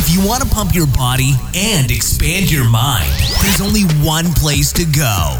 If you want to pump your body and expand your mind, there's only one place to go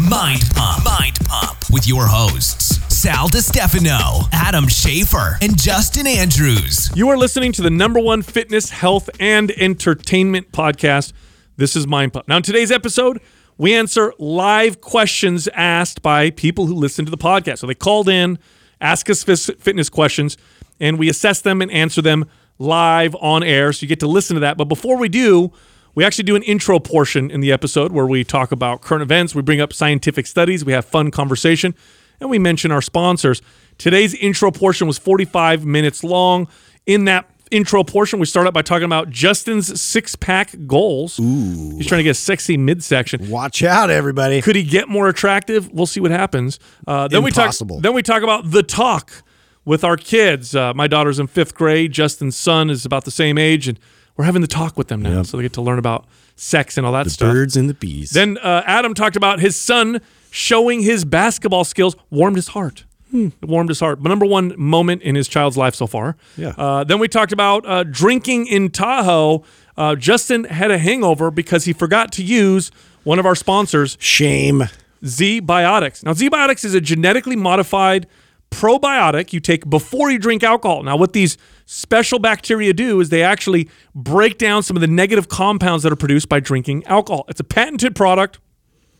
Mind Pump. Mind Pump with your hosts, Sal DiStefano, Adam Schafer, and Justin Andrews. You are listening to the number one fitness, health, and entertainment podcast. This is Mind Pump. Now, in today's episode, we answer live questions asked by people who listen to the podcast. So they called in, ask us fitness questions, and we assess them and answer them live on air. So you get to listen to that. But before we do, we actually do an intro portion in the episode where we talk about current events, we bring up scientific studies, we have fun conversation, and we mention our sponsors. Today's intro portion was 45 minutes long. In that intro portion, we start out by talking about Justin's six pack goals. Ooh. He's trying to get a sexy midsection. Watch out, everybody. Could he get more attractive? We'll see what happens. Uh, then Impossible. we talk. Then we talk about the talk with our kids. Uh, my daughter's in fifth grade. Justin's son is about the same age, and we're having the talk with them now, Yep. so they get to learn about sex and all that the stuff. birds and the bees. Then uh, Adam talked about his son showing his basketball skills, warmed his heart. It warmed his heart. But number one moment in his child's life so far. Yeah. Uh, then we talked about uh, drinking in Tahoe. Uh, Justin had a hangover because he forgot to use one of our sponsors, Shame. Z Biotics. Now, Z Biotics is a genetically modified probiotic you take before you drink alcohol. Now, what these special bacteria do is they actually break down some of the negative compounds that are produced by drinking alcohol. It's a patented product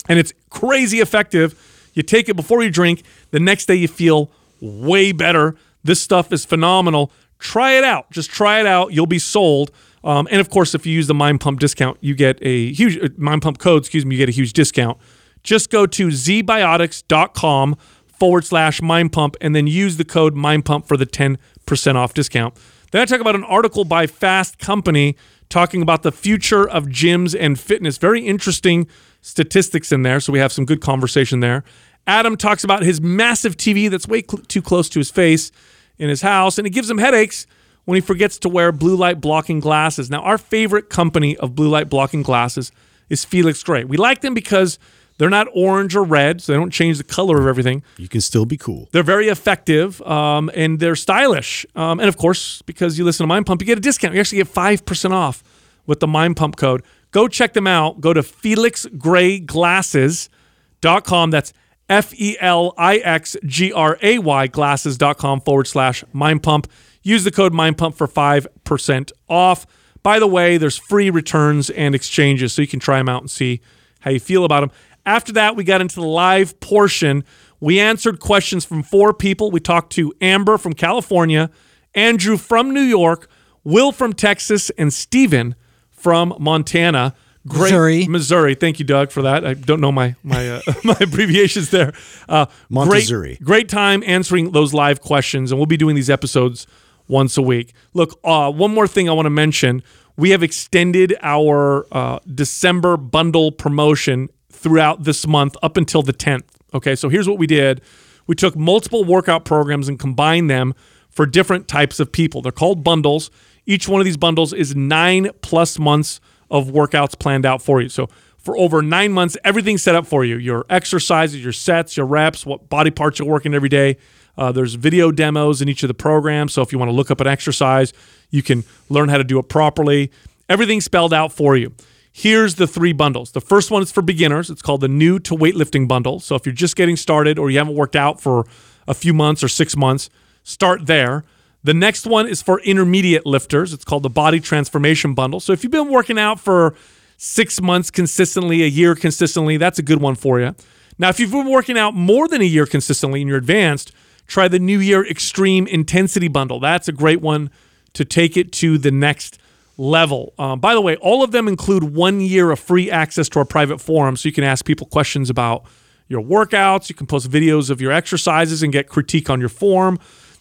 and it's crazy effective. You take it before you drink, the next day you feel way better. This stuff is phenomenal. Try it out. Just try it out. You'll be sold. Um, and of course, if you use the Mind Pump discount, you get a huge uh, Mind Pump code. Excuse me, you get a huge discount. Just go to zbiotics.com forward slash Mind Pump and then use the code Mind Pump for the 10% off discount. Then I talk about an article by Fast Company talking about the future of gyms and fitness. Very interesting statistics in there. So we have some good conversation there. Adam talks about his massive TV that's way cl- too close to his face in his house, and it gives him headaches when he forgets to wear blue light blocking glasses. Now, our favorite company of blue light blocking glasses is Felix Gray. We like them because they're not orange or red, so they don't change the color of everything. You can still be cool. They're very effective um, and they're stylish. Um, and of course, because you listen to Mind Pump, you get a discount. You actually get 5% off with the Mind Pump code. Go check them out. Go to felixgrayglasses.com. That's F E L I X G R A Y glasses.com forward slash Mind Pump. Use the code Mind Pump for 5% off. By the way, there's free returns and exchanges, so you can try them out and see how you feel about them. After that, we got into the live portion. We answered questions from four people. We talked to Amber from California, Andrew from New York, Will from Texas, and Steven from Montana. Great, Missouri. Missouri. Thank you, Doug, for that. I don't know my my uh, my abbreviations there. Uh, Montezuri. Great, great time answering those live questions, and we'll be doing these episodes once a week. Look, uh, one more thing I want to mention: we have extended our uh, December bundle promotion throughout this month up until the 10th. Okay, so here's what we did: we took multiple workout programs and combined them for different types of people. They're called bundles. Each one of these bundles is nine plus months of workouts planned out for you. So for over nine months, everything's set up for you. Your exercises, your sets, your reps, what body parts you're working every day. Uh, there's video demos in each of the programs. So if you want to look up an exercise, you can learn how to do it properly. Everything's spelled out for you. Here's the three bundles. The first one is for beginners. It's called the new to weightlifting bundle. So if you're just getting started or you haven't worked out for a few months or six months, start there. The next one is for intermediate lifters. It's called the body transformation bundle. So if you've been working out for six months consistently, a year consistently, that's a good one for you. Now, if you've been working out more than a year consistently and you're advanced, try the New Year Extreme Intensity Bundle. That's a great one to take it to the next level. Um, by the way, all of them include one year of free access to our private forum so you can ask people questions about your workouts. You can post videos of your exercises and get critique on your form.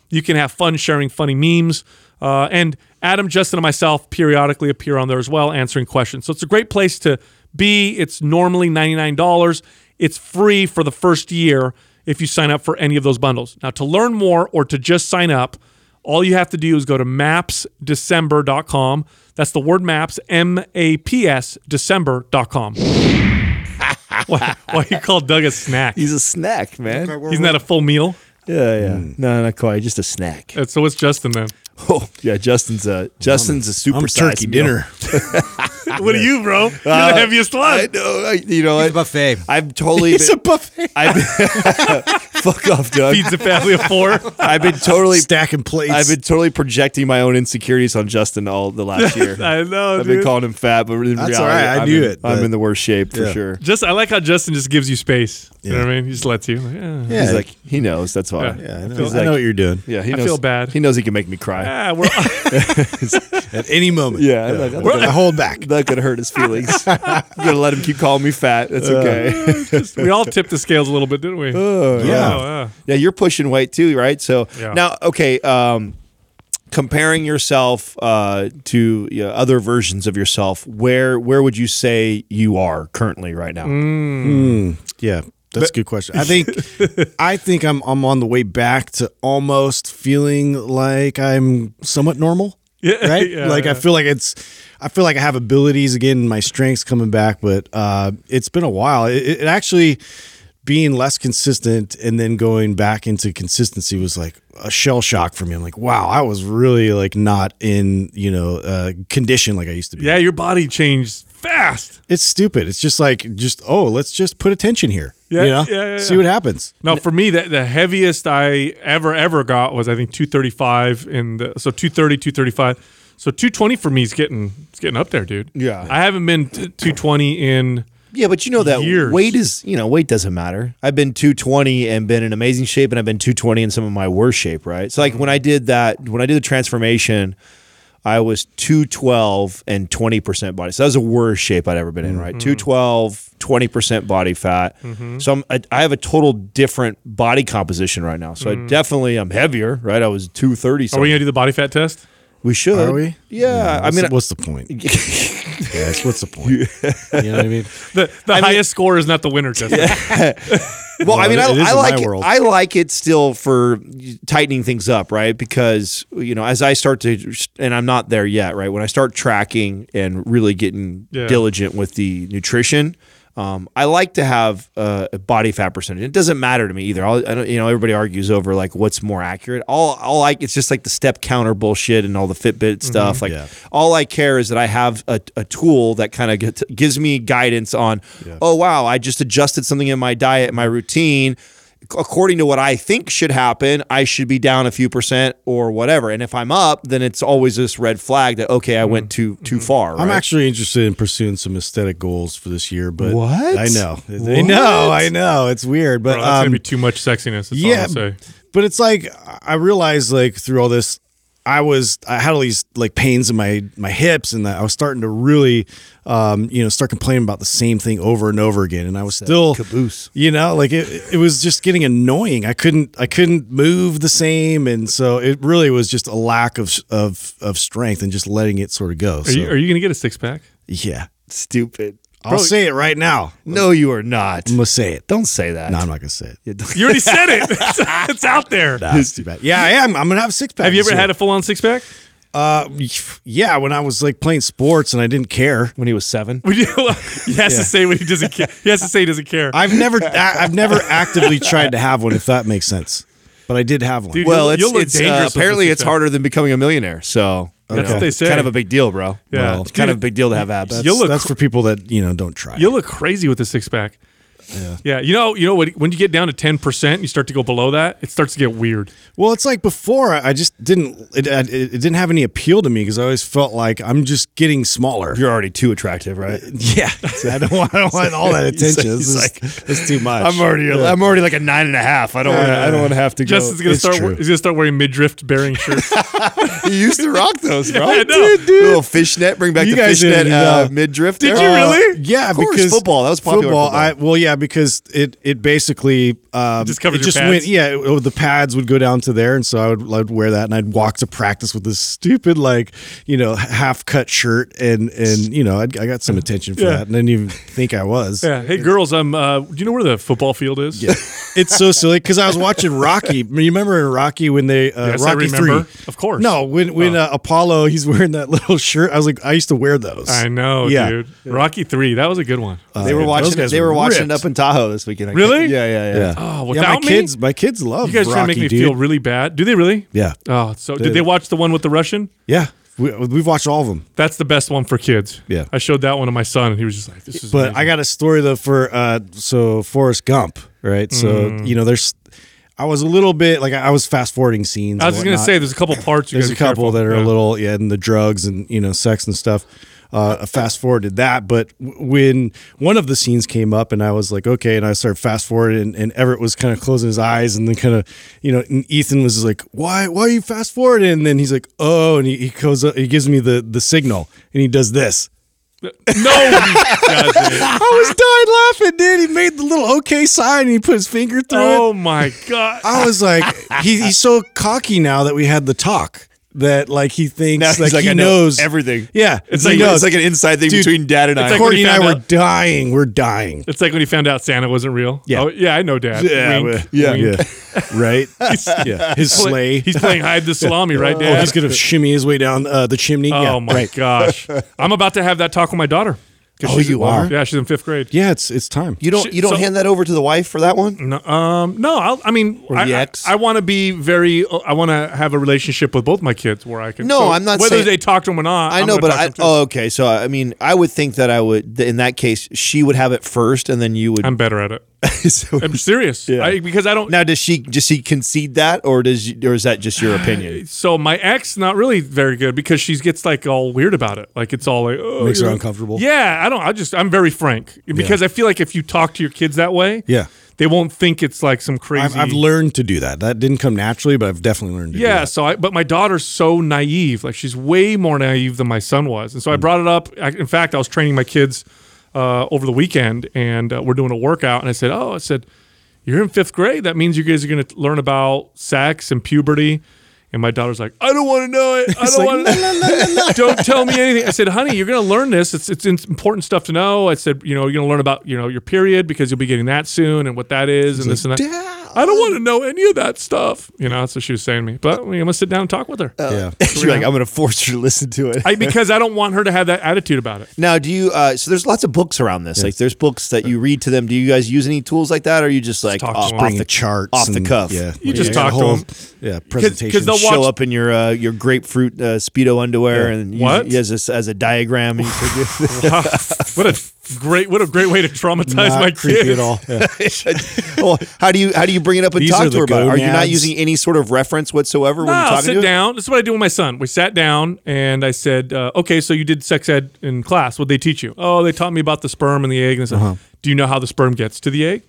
You can have fun sharing funny memes. Uh, and Adam, Justin, and myself periodically appear on there as well, answering questions. So it's a great place to be. It's normally $99. It's free for the first year if you sign up for any of those bundles. Now, to learn more or to just sign up, all you have to do is go to mapsdecember.com. That's the word maps, M A P S, December.com. why, why you call Doug a snack? He's a snack, man. Isn't that a full meal? Yeah, yeah. No, not quite. Just a snack. Uh, So what's Justin then? Oh, yeah. Justin's a Justin's a super I'm turkey dinner. What are you, bro? You're the heaviest Uh, I know. I, you know, I, buffet. I've totally. It's been, a buffet. I've fuck off, Doug. Feeds a family of four. I've been totally. Stacking plates. I've been totally projecting my own insecurities on Justin all the last year. I know, I've been calling him fat, but in That's reality, all right. I I'm knew in, it, I'm in the worst shape for sure. Just I like how Justin just gives you space. You know what I mean? He just lets you. Like, yeah. Yeah. He's like, he knows. That's why. Yeah. yeah, I know, He's I know what you're doing. Yeah, he knows. I feel bad. He knows he can make me cry. Ah, we're At any moment. Yeah, I'm like, I'm gonna- hold back. Not gonna hurt his feelings. I'm gonna let him keep calling me fat. That's okay. we all tipped the scales a little bit, didn't we? Yeah. Oh, yeah. yeah, you're pushing weight too, right? So Yeah. now, okay, um, comparing yourself uh, to you know, other versions of yourself, where where would you say you are currently right now? Mm. Yeah, that's a good question. I think I think I'm I'm on the way back to almost feeling like I'm somewhat normal. Yeah, Right? yeah, like yeah. I feel like it's I feel like I have abilities again, my strength's coming back, but uh it's been a while. It, it actually being less consistent and then going back into consistency was like a shell shock for me. I'm like, wow, I was really like not in, you know, uh condition like I used to be. Yeah, your body changed fast. It's stupid. It's just like just oh, let's just put attention here. Yeah, you know? yeah, yeah, See what happens. Now, for me, the, the heaviest I ever, ever got was, I think, 235. In the, so 230, 235. So 220 for me is getting, it's getting up there, dude. Yeah. I haven't been t- 220 in, Yeah, but you know that Years. weight is, you know, weight doesn't matter. I've been 220 and been in amazing shape, and I've been 220 in some of my worst shape, right? So, like when I did that, when I did the transformation, I was 212 and 20% body. So that was the worst shape I'd ever been in, right? Mm-hmm. 212, 20% body fat. Mm-hmm. So I'm, I, I have a total different body composition right now. So I mm. definitely, I'm heavier, right? I was 230 are we going to do the body fat test? We should. Are we? Yeah. I mean, the- what's the point? yes, what's the point? you know what I mean? The, the highest score is not the winner test. Well, I Well, mean, I, it is I like it. I like it still for tightening things up, right? Because you know, as I start to, and I'm not there yet, right? When I start tracking and really getting Yeah. diligent with the nutrition, um, I like to have uh, a body fat percentage. It doesn't matter to me either. I'll, I don't, you know, everybody argues over like what's more accurate. All, all like it's just like the step counter bullshit and all the Fitbit stuff. Like Yeah. all I care is that I have a, a tool that kind of gives me guidance on, oh wow, I just adjusted something in my diet, my routine. According to what I think should happen, I should be down a few percent or whatever. And if I'm up, then it's always this red flag that okay, I went too too far. I'm actually interested in pursuing some aesthetic goals for this year, but What? I know, I know, I know. It's weird, but Bro, that's going to um, be too much sexiness. That's all yeah, I'll say. but it's like I realized like through all this, I was I had all these like pains in my my hips, and I was starting to really, um, you know, start complaining about the same thing over and over again, and I was still caboose. You know, like it, it was just getting annoying. I couldn't I couldn't move the same, and so it really was just a lack of of of strength and just letting it sort of go. Are So, you, are you going to get a six pack? yeah, Stupid. I'll say it right now. No, you are not. I'm gonna say it. Don't say that. No, I'm not gonna say it. You already said it. It's, it's out there. That's too bad. Yeah, I am. I'm gonna have a six pack. Have you ever had a full on six pack? Uh, yeah, when I was like playing sports and I didn't care. when he was seven. He has to say what he doesn't care. He has to say he doesn't care. I've never, I- I've never actively tried to have one, if that makes sense. But I did have one. Dude, Well, You'll- it's, you'll look it's uh, dangerous apparently it's harder than becoming a millionaire. So That's what they say. kind of a big deal, bro. Yeah. Well, it's kind Dude, of a big deal to have abs. that's, you'll look that's for people that you know don't try. You'll look crazy with the six pack. Yeah. Yeah. You know, you know what when you get down to 10%, you start to go below that, it starts to get weird. Well, it's like before. I just didn't. It, it, it didn't have any appeal to me because I always felt like I'm just getting smaller. You're already too attractive, right? yeah, I don't want. I don't want all that attention. He's This is, like- it's too much. I'm already I'm already like a nine and a half. I don't want I don't want to have to go. Justin's gonna start. true. He's gonna start wearing midriff bearing shirts. he used to rock those, bro. I know. Little fishnet, bring back You the fishnet didn't uh, know. midriff. Did there. you Uh, really? Yeah, Of course, because football. That was popular Football. football. I, well, yeah, because it it basically um, just covers it your just pads? went. Yeah, it- oh, the pads would go down to there, and so I would, I would wear that, and I'd walk to practice with this stupid like you know half cut shirt, and and you know I'd, I got some attention for Yeah. that, and I didn't even think I was. yeah. Hey girls, um, uh, do you know where the football field is? Yeah. it's so silly because I was watching Rocky. You remember in Rocky when they uh, Yes, I Rocky remember. three? Of course. No, when when Oh. uh, Apollo he's wearing that little shirt. I was like, I used to wear those. I know, Yeah. dude. Rocky three. That was a good one. They were watching. guys They were were watching ripped. up in Tahoe this weekend. I Really? can't- Yeah, yeah, yeah. Yeah. Oh, yeah, without my me? kids, my kids love You guys trying to make me dude. feel really bad. Do they really? Yeah, Oh, so They- did they watch the one with the Russian? yeah. We, we've watched all of them. That's the best one for kids. Yeah. I showed that one to my son, and he was just like, "This is." But amazing. I got a story though for uh so Forrest Gump, right? So Mm. you know, there's I was a little bit like I was fast forwarding scenes. I was and just gonna whatnot. say, there's a couple parts. You there's gotta a be couple careful. that are Yeah. a little yeah, and the drugs and you know sex and stuff. Uh, fast forwarded that, but when one of the scenes came up, and I was like, okay, and I started fast forwarding, and, and Everett was kind of closing his eyes, and then kind of, you know, and Ethan was like, why, why are you fast forwarding? And then he's like, oh, and he, he goes, up, he gives me the the signal, and he does this. No. I was dying laughing, dude. He made the little okay sign, and he put his finger through it. Oh my god! I was like, he, he's so cocky now that we had the talk that like he thinks Now he's like, like, he I know knows everything. Yeah, It's like- knows. It's like an inside thing Dude, between dad and I. it's like Courtney and I found were dying. We're dying. It's like when he found out Santa wasn't real. Yeah. Oh, yeah, I know, Dad. Yeah, Wink, yeah. wink. yeah, right. yeah, his sleigh. He's playing hide the salami, right, Dad? oh, he's gonna shimmy his way down uh, the chimney. Oh yeah, my right. gosh! I'm about to have that talk with my daughter. 'Cause Oh, she's- you are? Yeah, she's in fifth grade. Yeah, it's it's time. You don't Sh- you don't so- hand that over to the wife for that one? No, um, no. I'll, I mean, Or I, the I- ex? I, want to be very. I want to have a relationship with both my kids where I can. No, I'm not Whether saying- they talk to them or not. I I'm know, gonna but talk to I too. oh okay. So I mean, I would think that I would in that case she would have it first, and then you would. I'm better at it. So- I'm serious. Yeah. I, because I don't. now, does she does she concede that, or does or is that just your opinion? so my ex not really very good because she gets like all weird about it. Like it's all like oh, Makes her uncomfortable? Yeah, I don't. I just I'm very frank because I feel like if you talk to your kids that way, Yeah. they won't think it's like some crazy. I've, I've learned to do that. That didn't come naturally, but I've definitely learned to do Yeah, so I but my daughter's so naive. Like she's way more naive than my son was. And so I Mm. brought it up. I, in fact, I was training my kids uh, over the weekend and uh, we're doing a workout and I said, "Oh, I said you're in 5th grade. That means you guys are going to learn about sex and puberty." And my daughter's like, "I don't want to know it. I don't like, want to Don't tell me anything." I said, "Honey, you're going to learn this. It's it's important stuff to know." I said, "You know, you're going to learn about, you know, your period because you'll be getting that soon and what that is and this and that." I don't want to know any of that stuff. You know, that's what she was saying to me. But I mean, I'm gonna sit down and talk with her. yeah. She's like, I'm going to force her to listen to it. I, because I don't want her to have that attitude about it. now, do you? Uh, so there's lots of books around this. Like, there's books that you read to them. Do you guys use any tools like that, or are you just like talk to off, them. off Bringing the charts off the and- cuff? Yeah, You just Yeah, talk a to whole- 'em. Yeah, presentation. because they'll show watch- up in your uh, your grapefruit uh, speedo underwear Yeah. and use, What? as a, as a diagram. And you could do- what a great, what a great way to traumatize Not my creepy kids. at all. Yeah. well, how do you how do you bring it up and These talk to the her about it? Are you not using any sort of reference whatsoever when you're I'll talking sit to her? down. This is what I do with my son. We sat down and I said, uh, "Okay, so you did sex ed in class. What did they teach you? Oh, they taught me about the sperm and the egg." And I said, Uh-huh. "Do you know how the sperm gets to the egg?"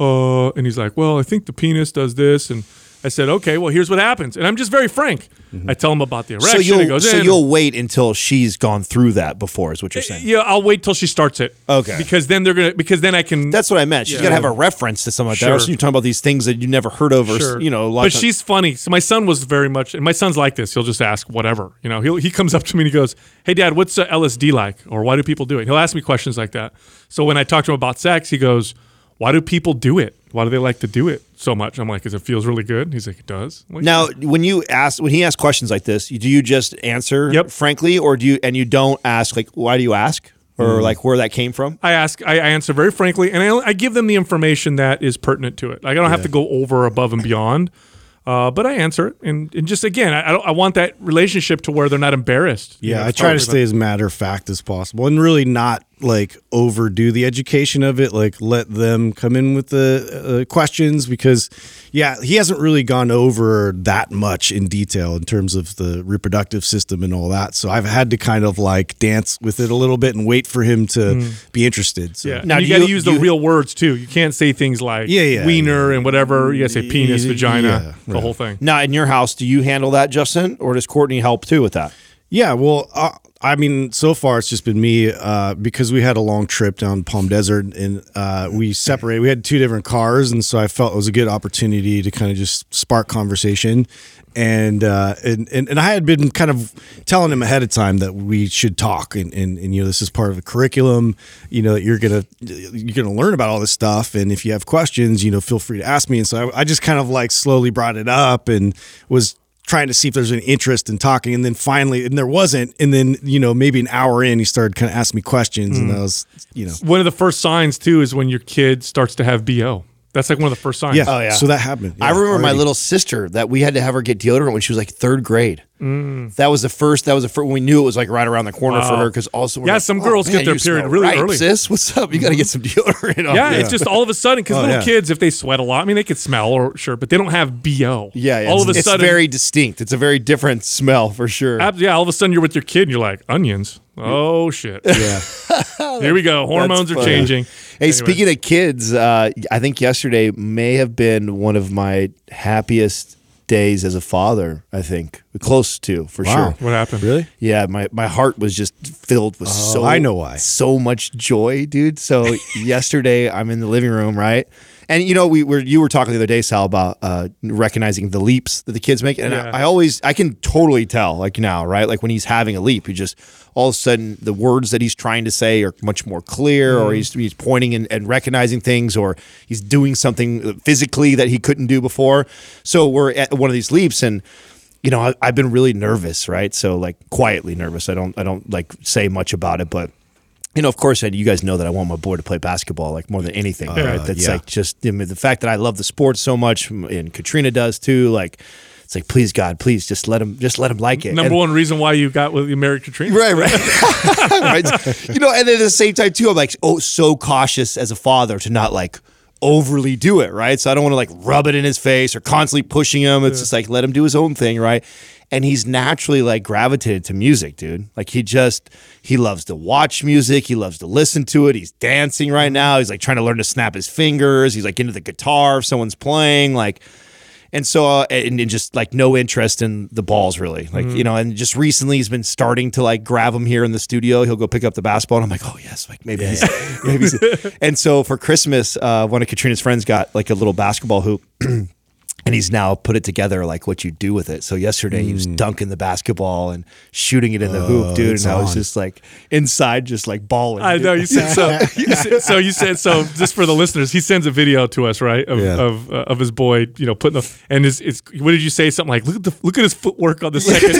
Uh, and he's like, "Well, I think the penis does this." And I said, "Okay, well, here's what happens." And I'm just very frank. I tell him about the erection. So you'll goes so you'll wait until she's gone through that before is what you're saying. Yeah, I'll wait till she starts it. Okay. Because then they're gonna. Because then I can. That's what I meant. She's Yeah. got to have a reference to something like that. Sure. Or else you're talking about these things that you never heard of, or Sure. you know. A lot but she's funny. So my son was very much, and my son's like this. He'll just ask whatever. You know, he he comes up to me and he goes, "Hey, Dad, what's uh, LSD like? Or why do people do it?" He'll ask me questions like that. So when I talk to him about sex, he goes, "Why do people do it? Why do they like to do it so much?" I'm like, "Cause it feels really good." He's like, "It does." Like, now when you ask when he asks questions like this, do you just answer Yep. frankly, or do you and you don't ask like why do you ask or like where that came from? I ask, I, I answer very frankly, and I, I give them the information that is pertinent to it. Like I don't have to go over, above, and beyond. Uh, but I answer it, and, and just again, I, I, don't, I want that relationship to where they're not embarrassed. You Yeah, know, I try to stay as matter of fact as possible and really not like overdo the education of it. Like let them come in with the uh, questions because, yeah, he hasn't really gone over that much in detail in terms of the reproductive system and all that. So I've had to kind of like dance with it a little bit and wait for him to be interested. So. Yeah. Now, Now you got to you- use the you- real words too. You can't say things like Yeah, yeah, wiener and whatever. You got to say penis, Yeah, vagina, the right. whole thing. Now in your house, do you handle that, Justin, or does Courtney help too with that? Yeah, well, uh, I mean, so far it's just been me uh, because we had a long trip down Palm Desert and uh, we separated. We had two different cars, and so I felt it was a good opportunity to kind of just spark conversation. And, uh, and and and I had been kind of telling him ahead of time that we should talk, and, and and you know this is part of the curriculum. You know that you're gonna you're gonna learn about all this stuff, and if you have questions, you know, feel free to ask me. And so I, I just kind of like slowly brought it up and was trying to see if there's an interest in talking. And then finally, and there wasn't. And then, you know, maybe an hour in, he started kind of asking me questions. And hmm. I was, you know, One of the first signs too is when your kid starts to have bo. That's like one of the first signs. yeah. Oh, yeah. So that happened. I Yeah, remember my little sister that we had to have her get deodorant when she was like third grade. Mm. That was the first. That was the first. We knew it was like right around the corner for her because also we're Yeah, like, some "Oh, girls man, get their period really right, early." Sis, what's up? You got to get some deodorant. on. Yeah, it's just all of a sudden because Oh, little yeah. kids, if they sweat a lot, I mean, they could smell or sure, but they don't have bo. yeah, yeah. all of a sudden it's sudden, very distinct. It's a very different smell for sure. ab- yeah, all of a sudden you're with your kid and you're like onions. Oh shit! Yeah. Here we go. Hormones are changing. Hey, Anyway. speaking of kids, uh, I think yesterday may have been one of my happiest days as a father. I think close to for Wow. sure. what happened? Really? Yeah, my, my heart was just filled with so Oh, I know why. so much joy, dude. So yesterday I'm in the living room, right? And you know, we were you were talking the other day, Sal, about uh, recognizing the leaps that the kids make, and Yeah. I, I always I can totally tell, like now, right? Like when he's having a leap, he just all of a sudden the words that he's trying to say are much more clear, Mm-hmm. or he's he's pointing and, and recognizing things, or he's doing something physically that he couldn't do before. So we're at one of these leaps, and you know, I, I've been really nervous, right? So like quietly nervous. I don't, I don't like say much about it, but you know, of course, I, you guys know that I want my boy to play basketball like more than anything, oh, right? That's yeah. like just I mean, the fact that I love the sport so much, and Katrina does too. Like, it's like, please God, please just let him, just let him like it. Number And- one reason why you got with you married Katrina. Right, right. right. You know, and then at the same time too, I'm like, oh, so cautious as a father to not like overly do it, right? So I don't want to like rub it in his face or constantly pushing him. It's just like let him do his own thing, right? And he's naturally like gravitated to music, dude. Like he just he loves to watch music, he loves to listen to it. He's dancing right now. He's like trying to learn to snap his fingers. He's like into the guitar if someone's playing, like and so, uh, and, and just like no interest in the balls, really. Like, you know, and just recently he's been starting to like grab him here in the studio. He'll go pick up the basketball. And I'm like, oh, yes, like maybe he's, maybe he's. And so for Christmas, uh, one of Katrina's friends got like a little basketball hoop. And he's now put it together like what you do with it. So yesterday he was dunking the basketball and shooting it in the hoop, dude. it's And I was just like inside, just like balling. I dude. know you said so. You said, so you said so. Just for the listeners, he sends a video to us, right, of Yeah. of, uh, of his boy, you know, putting the and his, it's what did you say? Something like, look at the look at his footwork on the second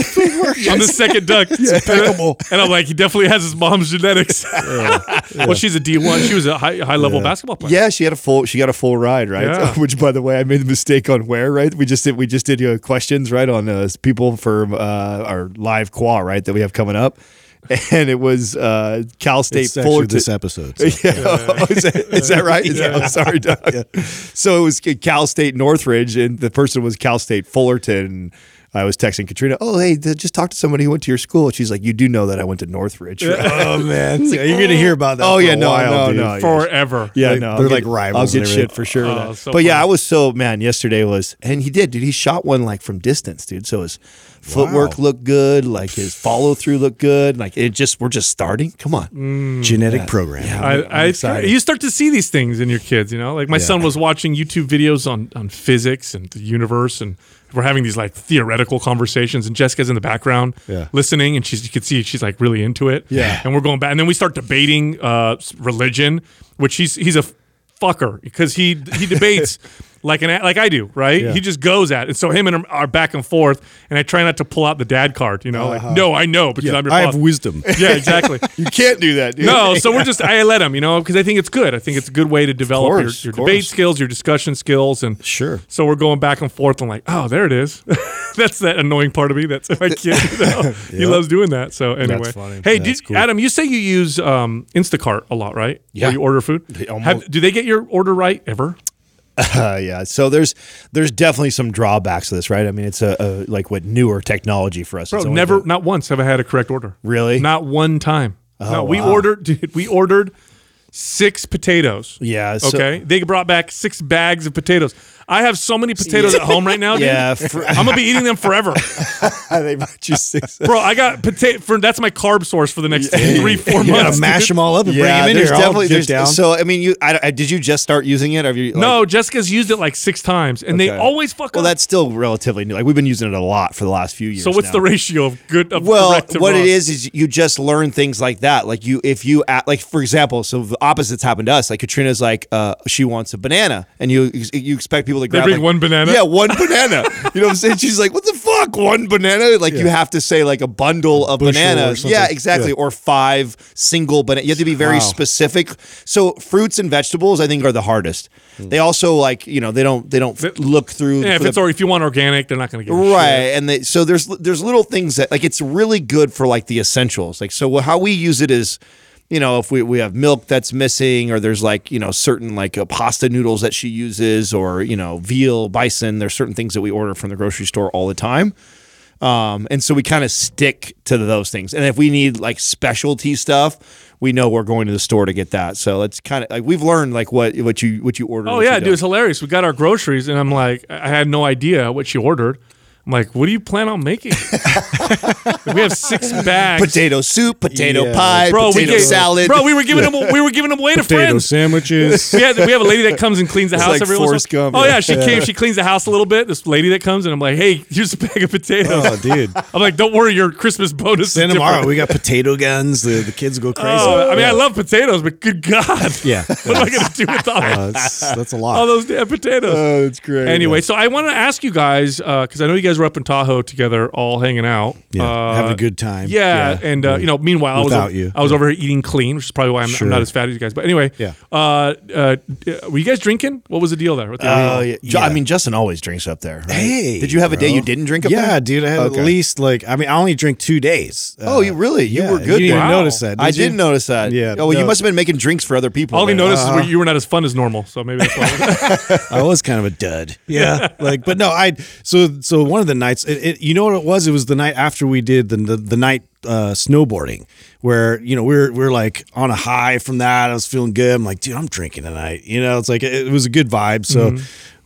on the second dunk. It's impeccable. And I'm like, he definitely has his mom's genetics. well, she's a D one. She was a high high level basketball player. Yeah, she had a full. She got a full ride, right? Yeah. Which, by the way, I made the mistake on where, right? We just did. We just did uh, questions, right, on uh, people for uh, our live qual, right, that we have coming up, and it was uh, Cal State It's Fullerton. this episode. so. Yeah, is, that, is that right? Is that, I'm sorry, Doug. So it was Cal State Northridge, and the person was Cal State Fullerton. And I was texting Katrina, "Oh, hey, just talk to somebody who went to your school." And She's like, "You do know that I went to Northridge." right?" Oh man, yeah, you're gonna hear about that. Oh, for yeah, a no, while, no, dude. no. Forever. Yeah, Like, no, they're I'll like get- rivals I'll get shit for sure. Oh, that. so but yeah. I was so man. Yesterday was, and he did, dude. He shot one like from distance, dude. So his footwork Wow. looked good, like his follow through looked good. Like it just, we're just starting. Come on, mm. Genetic program. Yeah. I, I'm I excited. you start to see these things in your kids, you know. Like my son was watching YouTube videos on on physics and the universe, and we're having these like theoretical conversations, and Jessica's in the background Yeah. listening, and she's you can see she's like really into it. Yeah. and we're going back, and then we start debating uh, religion, which he's he's a fucker because he he debates. Like an like I do, right? Yeah. He just goes at it. And So him and him are back and forth, and I try not to pull out the dad card. You know, like no, I know because Yeah, I'm your I have wisdom. Yeah, exactly. you can't do that, dude. No, so we're just I let him, you know, because I think it's good. I think it's a good way to develop course, your, your debate skills, your discussion skills, and Sure. So we're going back and forth. I'm like, oh, there it is. That's that annoying part of me. That's my kid. You know? He loves doing that. So anyway, hey, did, cool. Adam, you say you use um, Instacart a lot, right? Yeah. Where you order food. almost- Have, do they get your order right ever? Uh, yeah. So there's there's definitely some drawbacks to this, right? I mean, it's a, a like what newer technology for us. Bro, never, not once have I had a correct order. Really? Not one time. no, we wow. ordered, dude. We ordered six potatoes. Yeah. So, Okay, they brought back six bags of potatoes. I have so many potatoes at home right now. Dude. Yeah, for- I'm gonna be eating them forever, they brought you six. bro. I got potato. For that's my carb source for the next three, four You months. gotta mash them all up and Yeah, bring them in there's here. Definitely dip there's, down. so. I mean, you I, I- did you just start using it? Have you? like- No, Jessica's used it like six times, and they Okay. always fuck up. Well, up. that's still relatively new. Like we've been using it a lot for the last few years. so what's now. the ratio of good? Of Well, correct to what wrong? it is is you just learn things like that. Like you, if you act, like for example, so the opposites happened to us. Like Katrina's like, uh, she wants a banana, and you you expect people people that grab bring like- one banana? Yeah, one banana. You know what I'm saying? She's like, "What the fuck? One banana?" Like you have to say like a bundle of bushel bananas. Yeah, exactly. Yeah. Or five single banana. You have to be very Wow. specific. So fruits and vegetables, I think, are the hardest. They also like you know they don't they don't f- look through. Yeah, if for it's the- or if you want organic, they're not going to give a right shit. and they, so there's there's little things that like it's really good for like the essentials like so how we use it is you know if we, we have milk that's missing or there's like you know certain like uh, pasta noodles that she uses or you know veal bison there's certain things that we order from the grocery store all the time um, and so we kind of stick to those things and if we need like specialty stuff we know we're going to the store to get that so it's kind of like we've learned like what what you what you order Oh yeah, dude, it's hilarious. We got our groceries, and I'm like, I had no idea what she ordered. I'm like, what do you plan on making? we have six bags. potato soup potato Yeah. pie bro, we potato gave, salad Bro, we were giving them. We were giving them away to Potato friends. sandwiches. We, had, we have a lady that comes and cleans the It's house like every once in a Forrest while. Oh yeah. yeah, she came. She cleans the house a little bit. This lady that comes and I'm like, hey, here's a bag of potatoes. oh, dude. I'm like, don't worry, your Christmas bonus. is Then tomorrow different. we got potato guns. The the kids go crazy. Oh, I mean, I love potatoes, but good God, Yeah. what am I gonna do with all, Uh, that's, that's a lot. all those damn potatoes? Oh, it's great. Anyway, so I want to ask you guys because I know you guys were up in Tahoe together, all hanging out, Yeah, uh, having a good time. Yeah, Yeah. and uh, you know, meanwhile, I was Without over, you. I was over here eating clean, which is probably why I'm, I'm not as fat as you guys. But anyway, Yeah. Uh, uh, were you guys drinking? What was the deal there? With the Oh, yeah. I mean, Justin always drinks up there. right? Hey, did you have a day bro. you didn't drink up yeah, there? dude. I had Okay. at least like I mean, I only drink two days. Oh, you really? You yeah, were good You didn't Wow. notice that. I did you? did notice that. Yeah, Oh, you no. must have been making drinks for other people. All he there. noticed Uh-huh. is you were not as fun as normal, so maybe that's why. I was kind of a dud. Yeah, like, but no, I. So, so one of the nights, it, it, you know what it was? It was the night after we did the the, the night uh, snowboarding, where you know we're we're like on a high from that. I was feeling good. I'm like, dude, I'm drinking tonight. You know, it's like it, it was a good vibe. So.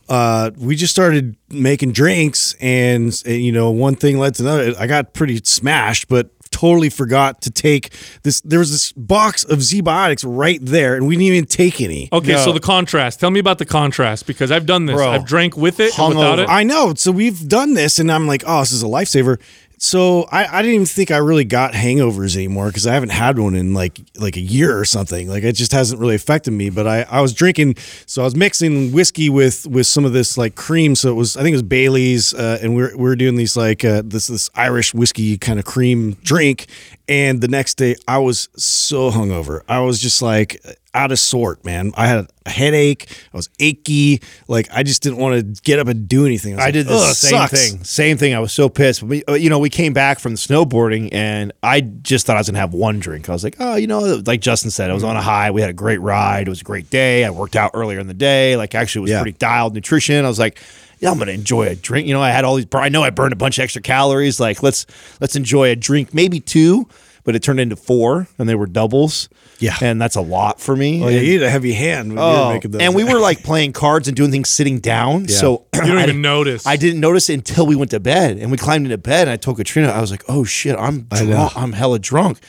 Uh, we just started making drinks, and, and you know, one thing led to another. I got pretty smashed, but totally forgot to take this. There was this box of Z Biotics right there, and we didn't even take any. Okay, No. so the contrast. Tell me about the contrast because I've done this. Bro, I've drank with it and without hungover. it. I know. So we've done this, and I'm like, oh, this is a lifesaver. So I, I didn't even think I really got hangovers anymore because I haven't had one in like like a year or something. Like it just hasn't really affected me. But I, I was drinking, so I was mixing whiskey with with some of this like cream. So it was I think it was Bailey's, uh, and we're we're doing these like uh, this this Irish whiskey kind of cream drink. And the next day I was so hungover. I was just like out of sort, man. I had a headache. I was achy. Like I just didn't want to get up and do anything. was I like, did the same sucks." thing. Same thing. I was so pissed. We, uh, you know, we came back from the snowboarding, and I just thought I was gonna have one drink. I was like, oh, you know, like Justin said, I was on a high. We had a great ride. It was a great day. I worked out earlier in the day. Like, actually, it was Yeah. pretty dialed nutrition. I was like. Yeah, I'm gonna enjoy a drink. You know, I had all these. I know I burned a bunch of extra calories. Like, let's let's enjoy a drink, maybe two, but it turned into four, and they were doubles. Yeah. and that's a lot for me. Oh, yeah, And- you need a heavy hand when Oh, making those. and we were like playing cards and doing things sitting down. So you don't I even notice. I didn't notice until we went to bed and we climbed into bed and I told Katrina, I was like, oh shit, I'm drunk. I'm hella drunk.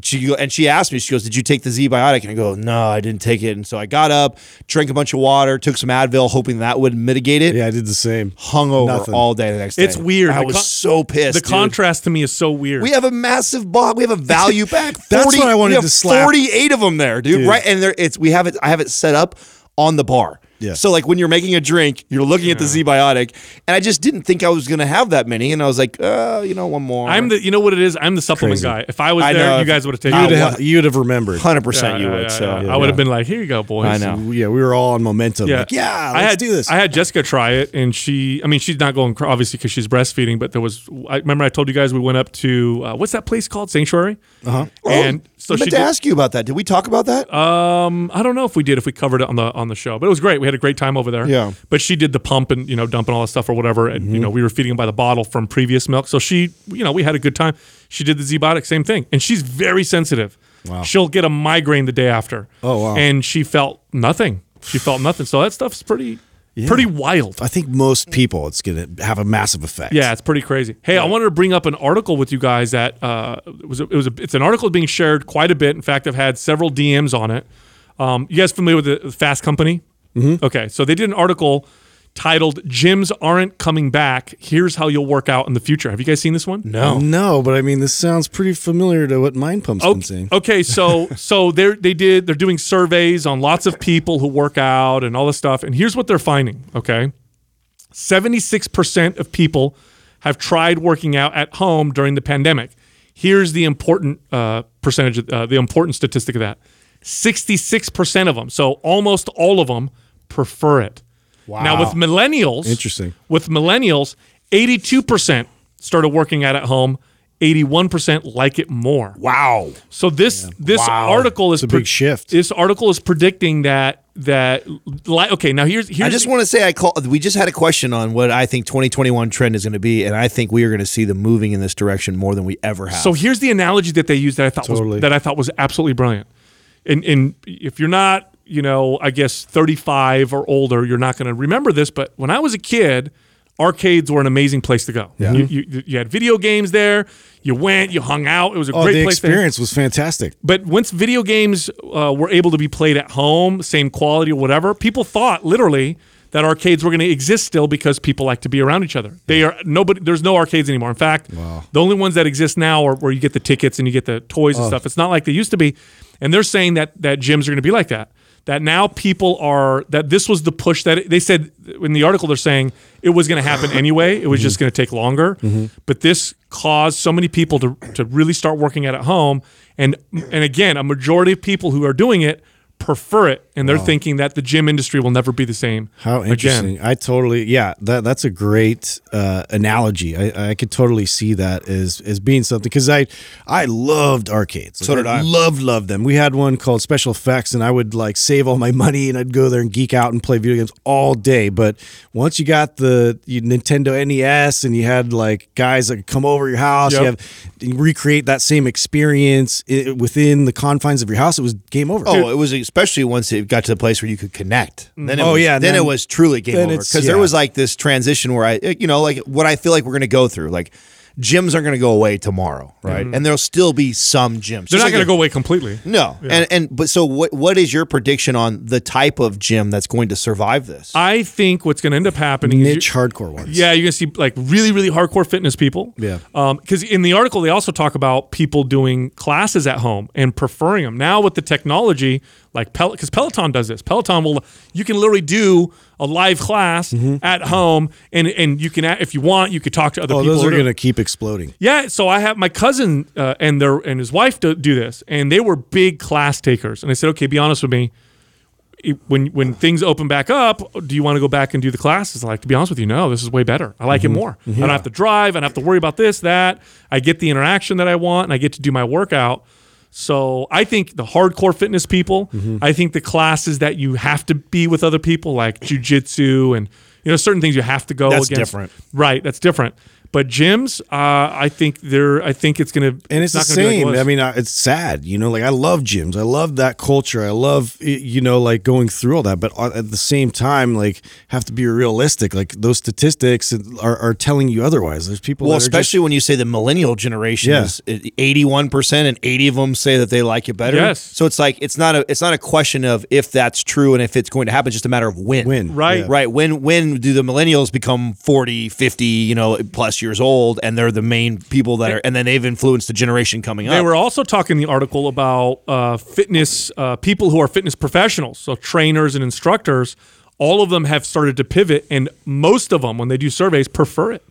And she go- and she asked me, she goes, Did you take the Z biotic? And I go, No, I didn't take it. And so I got up, drank a bunch of water, took some Advil, hoping that would mitigate it. yeah, I did the same. Hung over Nothing. all day the next day. It's weird. I The was con- so pissed. the dude. contrast to me is so weird. We have a massive box. We have a value pack. 40, That's what I wanted we have to slap. Forty-eight of them there, dude. Dude. Right, and there it's we have it. I have it set up on the bar. Yeah. So like when you're making a drink, you're looking at the Z Biotic, and I just didn't think I was gonna have that many, and I was like, uh, you know, one more. I'm the. You know what it is? I'm the supplement Crazy. guy. If I was I there, know. you guys would have You taken. would it. have, you would have remembered. hundred Yeah, percent. You yeah, would. yeah, so yeah. I would have been like, "Here you go, boys." I know. Yeah, we were all on momentum. Yeah, Like, yeah, let's I had, do this. I had Jessica try it, and she. I mean, she's not going obviously because she's breastfeeding. But there was. I remember I told you guys we went up to uh, what's that place called? Sanctuary. Uh huh. And so I she. meant to Did, ask you about that. Did we talk about that? um, I don't know if we did if we covered it on the on the show, but it was great. We had a great time over there. Yeah. But she did the pump and you know dumping all that stuff or whatever, and Mm-hmm. you know we were feeding them by the bottle from previous milk. So she, you know, we had a good time. She did the Z-Biotic, same thing, and she's very sensitive. Wow. She'll get a migraine the day after. Oh, wow. And she felt nothing. She felt nothing. So that stuff's pretty, pretty wild. I think most people, it's gonna have a massive effect. Yeah, it's pretty crazy. Hey, I wanted to bring up an article with you guys that uh, it was a, it was a, it's an article being shared quite a bit. In fact, I've had several DMs on it. Um, you guys familiar with the Fast Company? Mm-hmm. Okay, so they did an article titled "Gyms Aren't Coming Back. Here's How You'll Work Out in the Future." Have you guys seen this one? no. No, but I mean, this sounds pretty familiar to what Mind Pump's been Okay, saying. okay, so so they they did they're doing surveys on lots of people who work out and all this stuff, and here's what they're finding. Okay, 76% of people have tried working out at home during the pandemic. Here's the important uh, percentage, uh, the important statistic of that 66% of them, so almost all of them, prefer it. Wow. Now, with millennials, Interesting. With millennials, 82% started working out at home, 81% like it more. Wow. So this this Wow. article is It's a big shift. This article is predicting that that like okay now here's here's I just want to say I call. We just had a question on what I think 2021 trend is going to be, and I think we are going to see them moving in this direction more than we ever have. So here's the analogy that they used that I thought Totally. was that I thought was absolutely brilliant. And and if you're not, you know, I guess 35 or older, you're not going to remember this. But when I was a kid, arcades were an amazing place to go. You, you, you had video games there. You went, you hung out. It was a Oh, great the place. to- experience was fantastic. But once video games uh, were able to be played at home, same quality or whatever, people thought literally that arcades were going to exist still because people like to be around each other. They are nobody. There's no arcades anymore. In fact, the only ones that exist now are where you get the tickets and you get the toys and stuff. It's not like they used to be. And they're saying that that gyms are going to be like that. That now people are that this was the push that they said in the article. They're saying it was going to happen anyway. It was just going to take longer. But this caused so many people to to really start working out at home. And and again, a majority of people who are doing it prefer it, and they're thinking that the gym industry will never be the same. How again. interesting! I totally, yeah, that that's a great uh, analogy. I, I could totally see that as as being something because I I loved arcades. So did I. Loved loved them. We had one called Special Effects, and I would like save all my money and I'd go there and geek out and play video games all day. But once you got the you, Nintendo NES and you had like guys that could come over your house, you have you recreate that same experience i within the confines of your house. It was game over. Oh, it was especially once it got to the place where you could connect. Mm-hmm. Then it Oh, was, yeah, then, then- it was truly game over because there was like this transition where I, you know, like what I feel like we're going to go through. Like gyms aren't going to go away tomorrow, mm-hmm. right? And there'll still be some gyms. They're Just not like going to go away completely. No, and and but so what? What is your prediction on the type of gym that's going to survive this? I think what's going to end up happening is niche hardcore ones. Yeah, you're gonna see like really, really hardcore fitness people. Yeah. Um, because in the article they also talk about people doing classes at home and preferring them. Now with the technology, like Pel because Peloton does this. Peloton will you can literally do a live class at home, and and you can if you want you could talk to other Oh, people. those are going to keep exploding. yeah, so I have my cousin uh, and their and his wife do, do this, and they were big class takers. And I said, okay, be honest with me. When when things open back up, do you want to go back and do the classes? Like to be honest with you, no. This is way better. I like it more. I don't have to drive. I don't have to worry about this that. I get the interaction that I want, and I get to do my workout. So I think the hardcore fitness people. Mm-hmm. I think the classes that you have to be with other people, like jujitsu and you know certain things you have to go That's against. different. Right, that's different. But gyms, uh, I think they're. I think it's gonna. And it's, not the be same. like it. I mean, uh, it's sad. You know, like I love gyms. I love that culture. I love, you know, like going through all that. But uh, at the same time, like have to be realistic. Like those statistics are, are telling you otherwise. There's people. well, that are just- especially when you say the millennial generation Yeah. is eighty-one percent, and eighty of them say that they like it better. Yes. So it's like it's not a it's not a question of if that's true and if it's going to happen. It's just a matter of when. When, Right. yeah. Right. When when do the millennials become 40, 50, you know, plus years old and they're the main people that are and then they've influenced the generation coming up. They were also talking in the article about uh, fitness uh, people who are fitness professionals, so trainers and instructors. All of them have started to pivot, and most of them, when they do surveys, prefer it.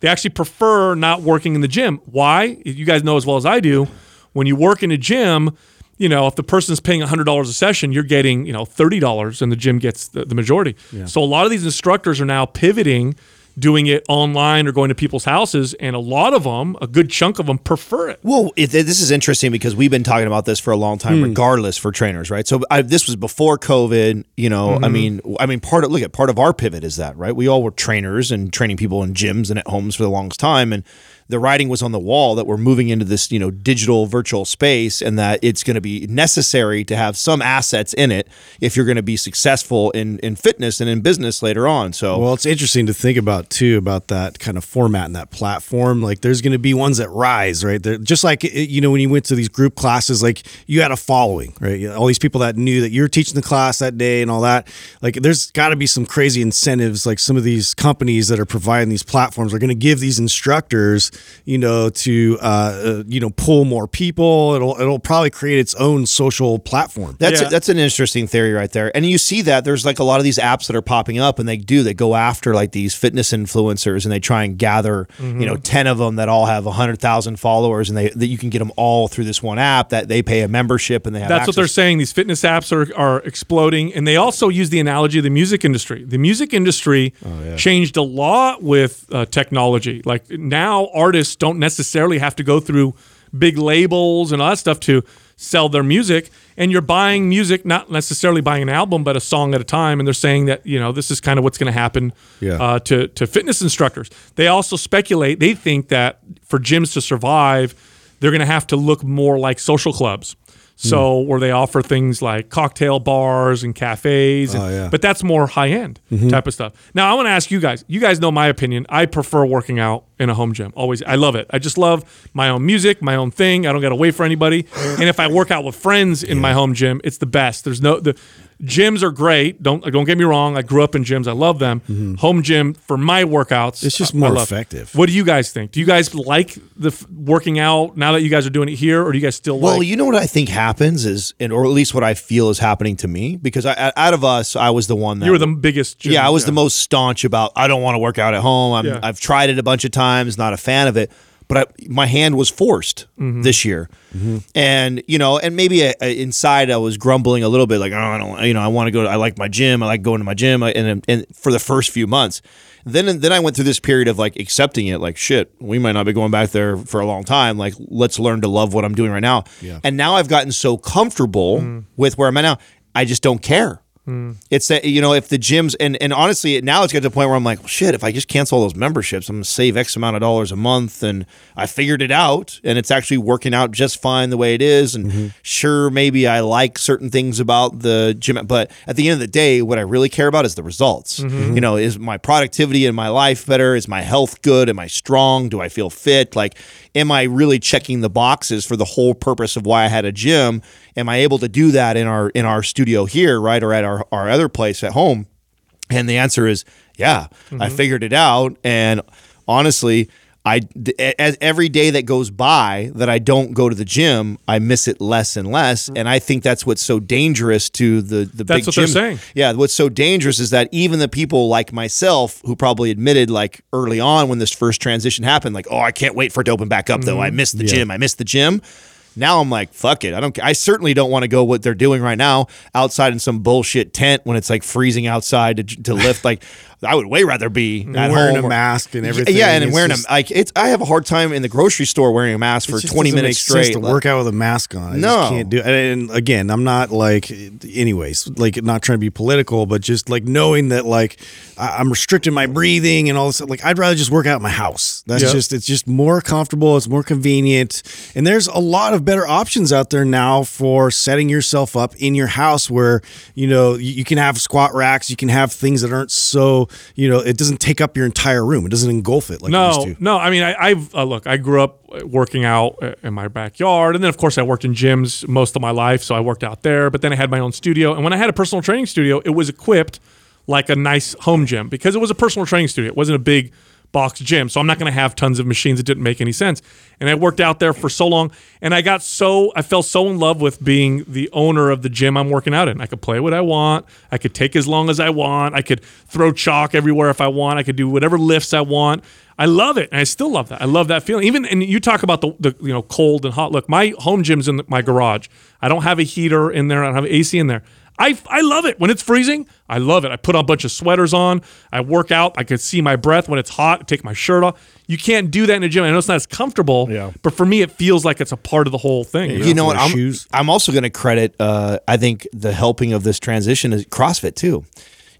They actually prefer not working in the gym. Why? You guys know as well as I do. When you work in a gym, you know if the person's paying hundred dollars a session, you're getting you know thirty dollars, and the gym gets the, the majority. So a lot of these instructors are now pivoting doing it online or going to people's houses, and a lot of them, a good chunk of them, prefer it. Well, it, this is interesting because we've been talking about this for a long time, Hmm. regardless for trainers, right? So I, this was before COVID. You know, Mm-hmm. I mean, I mean, part of look at part of our pivot is that, right? We all were trainers and training people in gyms and at homes for the longest time, and the writing was on the wall that we're moving into this, you know, digital virtual space, and that it's going to be necessary to have some assets in it if you're going to be successful in in fitness and in business later on. So. Well, it's interesting to think about too about that kind of format and that platform. Like, there's going to be ones that rise, right? They're just like eh, you know when you went to these group classes, like you had a following, right? All these people that knew that you were teaching the class that day and all that. Like, there's got to be some crazy incentives. Like some of these companies that are providing these platforms are going to give these instructors you know, to uh, uh, you know pull more people. It'll it'll probably create its own social platform. That's Yeah. that's an interesting theory right there. And you see that there's like a lot of these apps that are popping up and they do they go after like these fitness influencers and they try and gather, you know, 10 of them that all have 100,000 followers and they that you can get them all through this one app that they pay a membership and they have That's what they're saying. These fitness apps are, are exploding. And they also use the analogy of the music industry. The music industry Oh, changed a lot with uh, technology. Like now, artists don't necessarily have to go through big labels and all that stuff to sell their music. And you're buying music, not necessarily buying an album, but a song at a time. And they're saying that, you know, this is kind of what's going to happen Yeah. uh, to, to fitness instructors. They also speculate, they think that for gyms to survive, they're going to have to look more like social clubs. So where they offer things like cocktail bars and cafes, and- Oh, yeah. but that's more high end mm-hmm. type of stuff. Now I want to ask you guys. You guys know my opinion. I prefer working out in a home gym. Always, I love it. I just love my own music, my own thing. I don't got to wait for anybody. and if I work out with friends in my home gym, it's the best. There's no the gyms are great. Don't don't get me wrong. I grew up in gyms. I love them. Home gym for my workouts. Mm-hmm. It's just I- I more effective. What do you guys think? Do you guys like the f- working out now that you guys are doing it here, or do you guys still Well, like? you know what I think happens is, and or at least what I feel is happening to me, because I, out of us, I was the one that you were the biggest. Gym, yeah, I was the most staunch about I don't want to work out at home. I'm, Yeah. I've tried it a bunch of times, not a fan of it. But I, my hand was forced Mm-hmm. this year, and you know, and maybe uh, inside I was grumbling a little bit, like oh, I don't, you know, I want to go. I like my gym. I like going to my gym, and and for the first few months, then then I went through this period of like accepting it, like shit, we might not be going back there for a long time. Like let's learn to love what I'm doing right now. Yeah. And now I've gotten so comfortable Mm. with where I'm at now, I just don't care. It's that you know if the gyms and and honestly now it's got to the point where I'm like well, shit if I just cancel all those memberships I'm gonna save X amount of dollars a month and I figured it out and it's actually working out just fine the way it is and mm-hmm. sure maybe I like certain things about the gym but at the end of the day what I really care about is the results. Mm-hmm. Mm-hmm. You know is my productivity in my life better? Is my health good? Am I strong? Do I feel fit? Like am I really checking the boxes for the whole purpose of why I had a gym? Am I able to do that in our in our studio here right or at our, our other place at home and the answer is yeah I mm-hmm. figured it out and honestly I as every day that goes by that I don't go to the gym, I miss it less and less, mm. and I think that's what's so dangerous to the the That's big what they're saying. Yeah, what's so dangerous is that even the people like myself who probably admitted like early on when this first transition happened, like, oh, I can't wait for it to open back up though. I mm-hmm. missed the gym. I missed the gym. Now I'm like, fuck it. I don't. I certainly don't want to go what they're doing right now outside in some bullshit tent when it's like freezing outside to, to lift. like, I would way rather be wearing a or- mask and everything. Yeah, and It's we're just- a like it's. I have a hard time in the grocery store wearing a mask for 20 minutes straight. to work out with a mask on. I No. just can't do it. And again, I'm not like, anyways, like not trying to be political, but just like knowing that like I- I'm restricting my breathing and all this. Like I'd rather just work out in my house. That's Yeah. just it's just more comfortable. It's more convenient, and there's a lot of better options out there now for setting yourself up in your house where you know you, you can have squat racks, you can have things that aren't so you know it doesn't take up your entire room. It doesn't engulf it like no, no. I mean, I, I've uh, look. I grew up working out uh, in my backyard, and then of course I worked in gyms most of my life, so I worked out there. But then I had my own studio, and when I had a personal training studio, it was equipped like a nice home gym because it was a personal training studio. It wasn't a big box gym, so I'm not going to have tons of machines. It didn't make any sense. And I worked out there for so long, and I got so I fell so in love with being the owner of the gym I'm working out in. I could play what I want. I could take as long as I want. I could throw chalk everywhere if I want. I could do whatever lifts I want. I love it, and I still love that. I love that feeling. Even and you talk about the, the you know cold and hot. Look, my home gym's in my garage. I don't have a heater in there. I don't have AC in there. I, I love it when it's freezing. I love it. I put on a bunch of sweaters on. I work out. I can see my breath when it's hot. I take my shirt off. You can't do that in a gym. I know it's not as comfortable, Yeah. but for me, it feels like it's a part of the whole thing. You know what? I'm, shoes. I'm also going to credit. Uh, I think the helping of this transition is CrossFit too.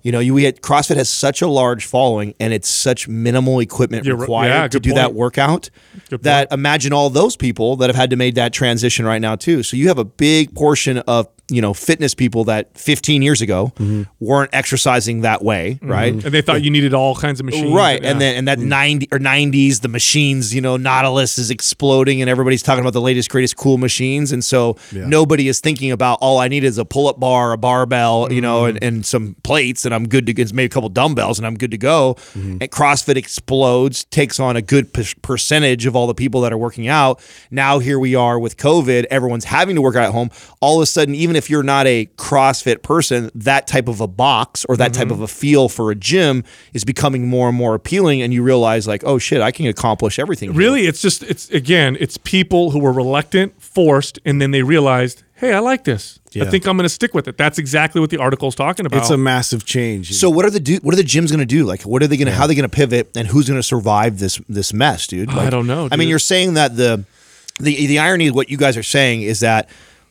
You know, you we had CrossFit has such a large following, and it's such minimal equipment You're required Yeah, to good do that workout. Good that imagine all those people that have had to make that transition right now too. So you have a big portion of you know fitness people that 15 years ago mm-hmm. weren't exercising that way, mm-hmm. right? And they thought you needed all kinds of machines. Right, Yeah. and then and that mm-hmm. ninety or nineties, the machines, you know, Nautilus is exploding, and everybody's talking about the latest, greatest, cool machines, and so nobody is thinking about all I need is a pull up bar, a barbell, you know, and, and some plates, and I'm good to get maybe a couple dumbbells, and I'm good to go. And CrossFit explodes, takes on a good per- percentage of all the people that are working out. Now here we are with COVID, everyone's having to work out at home. All of a sudden, even if you're not a CrossFit person, that type of a box or that type of a feel for a gym is becoming more and more appealing, and you realize like, oh shit, I can accomplish everything. here. Really, it's just it's again, it's people who were reluctant, forced, and then they realized, hey, I like this. I think I'm going to stick with it. That's exactly what the article's talking about. It's a massive change. So what are the do, what are the gyms going to do? Like, what are they going to? How are they going to pivot? And who's going to survive this this mess, dude? Like, I don't know, I mean, you're saying that the the the irony of what you guys are saying is that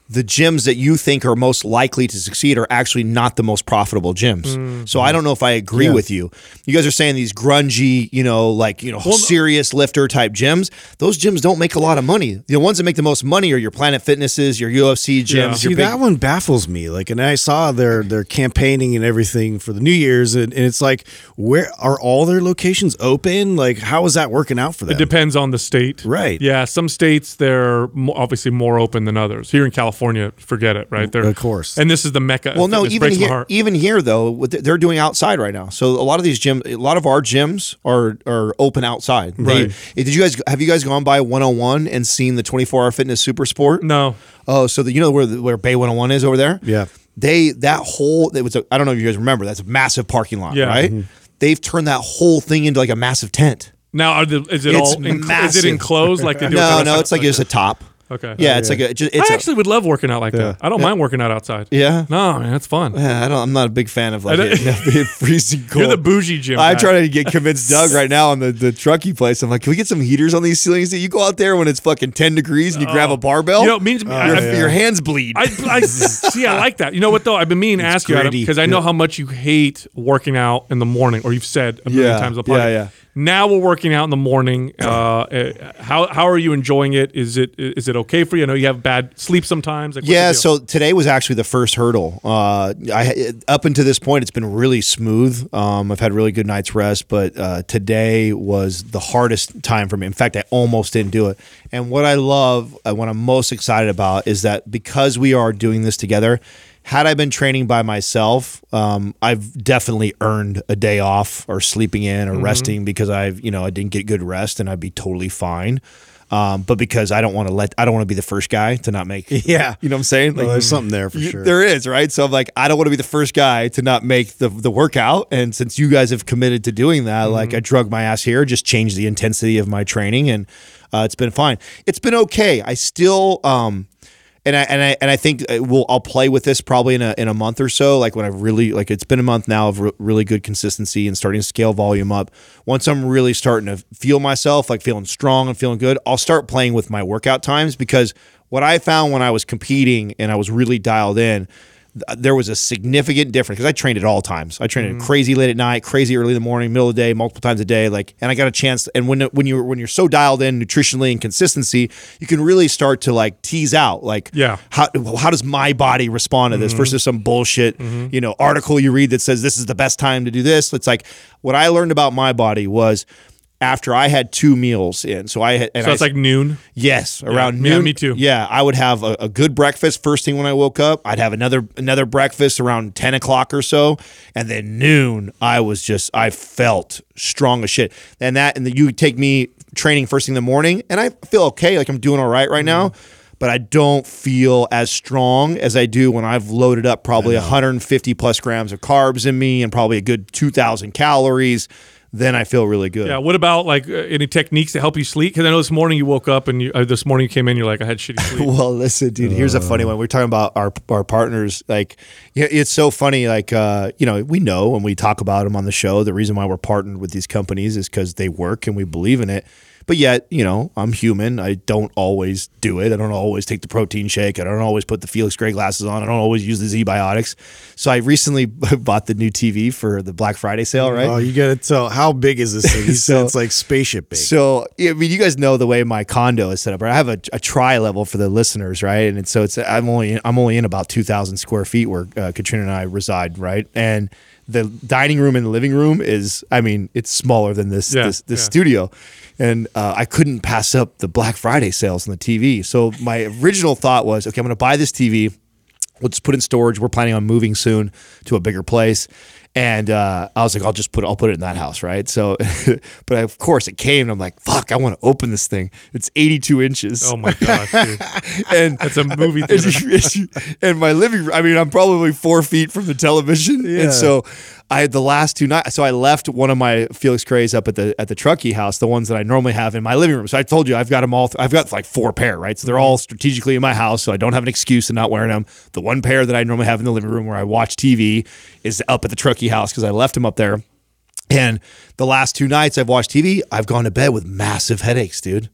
the gyms that you think are most likely to succeed are actually not the most profitable gyms. Mm-hmm. So I don't know if I agree Yeah. with you. You guys are saying these grungy, you know, like you know, serious lifter type gyms. Those gyms don't make a lot of money. The ones that make the most money are your Planet Fitnesses, your UFC gyms. Yeah. Your See big, that one baffles me. Like, and I saw their their campaigning and everything for the New Year's, and, and it's like, where are all their locations open? Like, how is that working out for them? It depends on the state. Right. Yeah. Some states they're obviously more open than others. Here in California, forget it. Right. They're Of course. And this is the mecca. Well, no, even here, even here though, they- they're doing outside right now. So a lot of these gyms, a lot of our gyms are are open outside. They- Right. Eh, did you guys have you guys gone by 101 and seen the 24 hour fitness super sport? No. Oh, so the, you know where the- where Bay 101 is over there? Yeah. They that whole it was a, I don't know if you guys remember that's a massive parking lot, Yeah. right? Mm-hmm. They've turned that whole thing into like a massive tent. Now, are the, is it It's all is it enclosed like they do? No, no, it's like just a top. Okay. Yeah, oh, it's like a just, it's I a- actually would love working out like that. I don't mind working out outside. Yeah? No, man, that's fun. Yeah, I don't. I'm not a big fan of like don't- it, being freezing cold. You're the bougie gym. I'm guy. trying to get convince Doug right now on the, the Truckee place. I'm like, can we get some heaters on these ceilings? You go out there when it's fucking 10 degrees and you grab a oh. barbell. You know, it means uh, I, your, I- your hands bleed. I, I see. I like that. You know what though? I've been meaning to ask you gritty. because I know how much you hate working out in the morning, or you've said a million Yeah, times on the yeah, podcast. yeah. Now we're working out in the morning. Uh, uh, how how are you enjoying it? Is it is it okay for you? I know you have bad sleep sometimes. Like, yeah, so today was actually the first hurdle. Uh, I up until this point, it's been really smooth. Um, I've had really good night's rest, but uh, today was the hardest time for me. In fact, I almost didn't do it. And what I love, uh, what I'm most excited about, is that because we are doing this together. Had I been training by myself, um, I've definitely earned a day off or sleeping in or resting because I've, you know, I didn't get good rest and I'd be totally fine. Um, but because I don't want to let, I don't want to be the first guy to not make, Yeah. you know what I'm saying? Well, there's something there for you- sure. There is, right? So I'm like, I don't want to be the first guy to not make the the workout. And since you guys have committed to doing that, Mm-hmm. like I drug my ass here, just changed the intensity of my training, and uh, it's been fine. It's been okay. I still, um, and I and I and I think uh, we'll I'll play with this probably in a in a month or so. Like when I've really like it's been a month now of re- really good consistency and starting to scale volume up. Once I'm really starting to feel myself, like feeling strong and feeling good, I'll start playing with my workout times because what I found when I was competing and I was really dialed in, there was a significant difference because I trained at all times. I trained mm-hmm. crazy late at night, crazy early in the morning, middle of the day, multiple times a day. Like, and I got a chance. And when when you when you're so dialed in nutritionally and consistency, you can really start to like tease out like, Yeah. how how does my body respond to this mm-hmm. versus some bullshit mm-hmm. you know article you read that says this is the best time to do this. It's like what I learned about my body was. After I had two meals in, so I had, and so I it's like noon. Yes, around yeah, noon. me too. Yeah, I would have a, a good breakfast first thing when I woke up. I'd have another another breakfast around ten o'clock or so, and then noon I was just I felt strong as shit. And that and the, you take me training first thing in the morning, and I feel okay, like I'm doing all right right now. Mm-hmm. But I don't feel as strong as I do when I've loaded up probably 150 plus grams of carbs in me and probably a good 2,000 calories. Then I feel really good. Yeah. What about like uh, any techniques to help you sleep? Because I know this morning you woke up and you, uh, this morning you came in, you're like, I had shitty sleep. Well, listen, dude. Here's a funny one. We're talking about our our partners. Like, yeah, it's so funny. Like, uh, you know, we know when we talk about them on the show. The reason why we're partnered with these companies is because they work and we believe in it. But yet, you know, I'm human. I don't always do it. I don't always take the protein shake. I don't always put the Felix Gray glasses on. I don't always use the ZBiotics. So I recently bought the new TV for the Black Friday sale, right? Oh, you gotta tell how big is this thing? So- it's like spaceship big. So I mean, you guys know the way my condo is set up. Right? I have a, a tri level for the listeners, right? And so it's I'm only I'm only in about two thousand square feet where uh, Katrina and I reside, right? And the dining room and the living room is, I mean, it's smaller than this Yeah, this, this yeah. studio. And uh, I couldn't pass up the Black Friday sales on the TV. So my original thought was, okay, I'm going to buy this TV. We'll just put it in storage. We're planning on moving soon to a bigger place. And uh, I was like, I'll just put, I'll put it in that house, right? So, but of course it came, and I'm like, fuck, I want to open this thing. It's 82 inches, Oh my dude. and It's a movie theater. and my living room. I mean, I'm probably four feet from the television, Yeah. and so I had the last two nights. So I left one of my Felix Grays up at the at the Truckee house, the ones that I normally have in my living room. So I told you I've got them all. I've got like four pair, right? So they're mm-hmm. all strategically in my house, so I don't have an excuse in not wearing them. The one pair that I normally have in the living room where I watch TV is up at the Truckee house because I left them up there. And the last two nights I've watched TV, I've gone to bed with massive headaches, dude.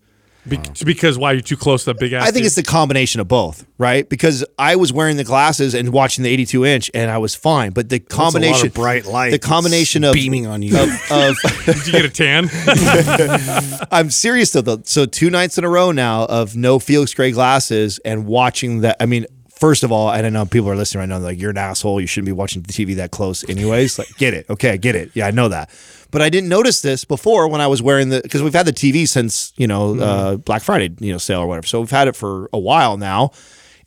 Be- because why you're too close to that big ass. I think TV? it's the combination of both, right? Because I was wearing the glasses and watching the 82 inch, and I was fine. But the That's a lot combination, of bright light. the combination of beaming on you. of, of Did you get a tan? I'm serious though. though. So two nights in a row now of no Felix Gray glasses and watching that. I mean, first of all, I don't know people are listening right now, like you're an asshole. You shouldn't be watching the TV that close, anyways. Like, get it? Okay, I get it. Yeah, I know that. But I didn't notice this before when I was wearing the because we've had the TV since you know uh, Black Friday you know sale or whatever. So we've had it for a while now.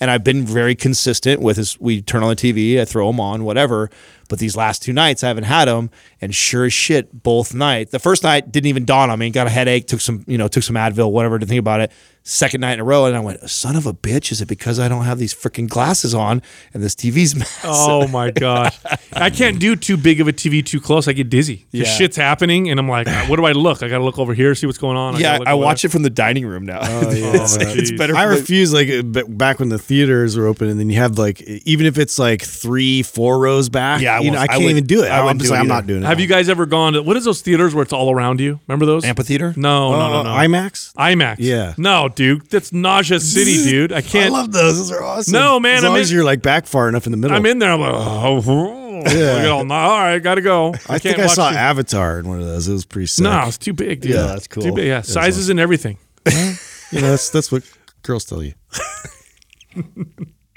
And I've been very consistent with this. We turn on the TV, I throw them on, whatever. But these last two nights, I haven't had them, and sure as shit, both nights. The first night didn't even dawn on me. Got a headache, took some, you know, took some Advil, whatever, to think about it. Second night in a row, and I went, "Son of a bitch! Is it because I don't have these freaking glasses on and this TV's massive?" Oh my gosh. I can't do too big of a TV too close. I get dizzy. Yeah. shit's happening and I'm like, what do I look? I got to look over here, see what's going on. yeah, I watch it from the dining room now. Oh, yeah. it's, Oh, it's better. I refuse. Like uh, back when the theaters were open, and then you have like even if it's like three, four rows back. Yeah, I you know, I I can't would- even do it. I I'm wouldn't just like, it I'm not doing it. Have you guys ever gone to what is those theaters where it's all around you? Remember those? amphitheater. No, no, no, Uh, no. IMAX? IMAX. Yeah. No, dude. That's Nausea City, dude. I I can't. I love those. Those are awesome. No, man, As I'm long in- as you're like back far enough in the middle. I'm in there. I'm like, oh, oh. Look at all, all right, gotta go. I think can't I saw you- Avatar in one of those. It was pretty sick. No, it's too big, dude. Yeah, that's cool. Too big. Yeah, sizes and everything. you know that's that's what girls tell you.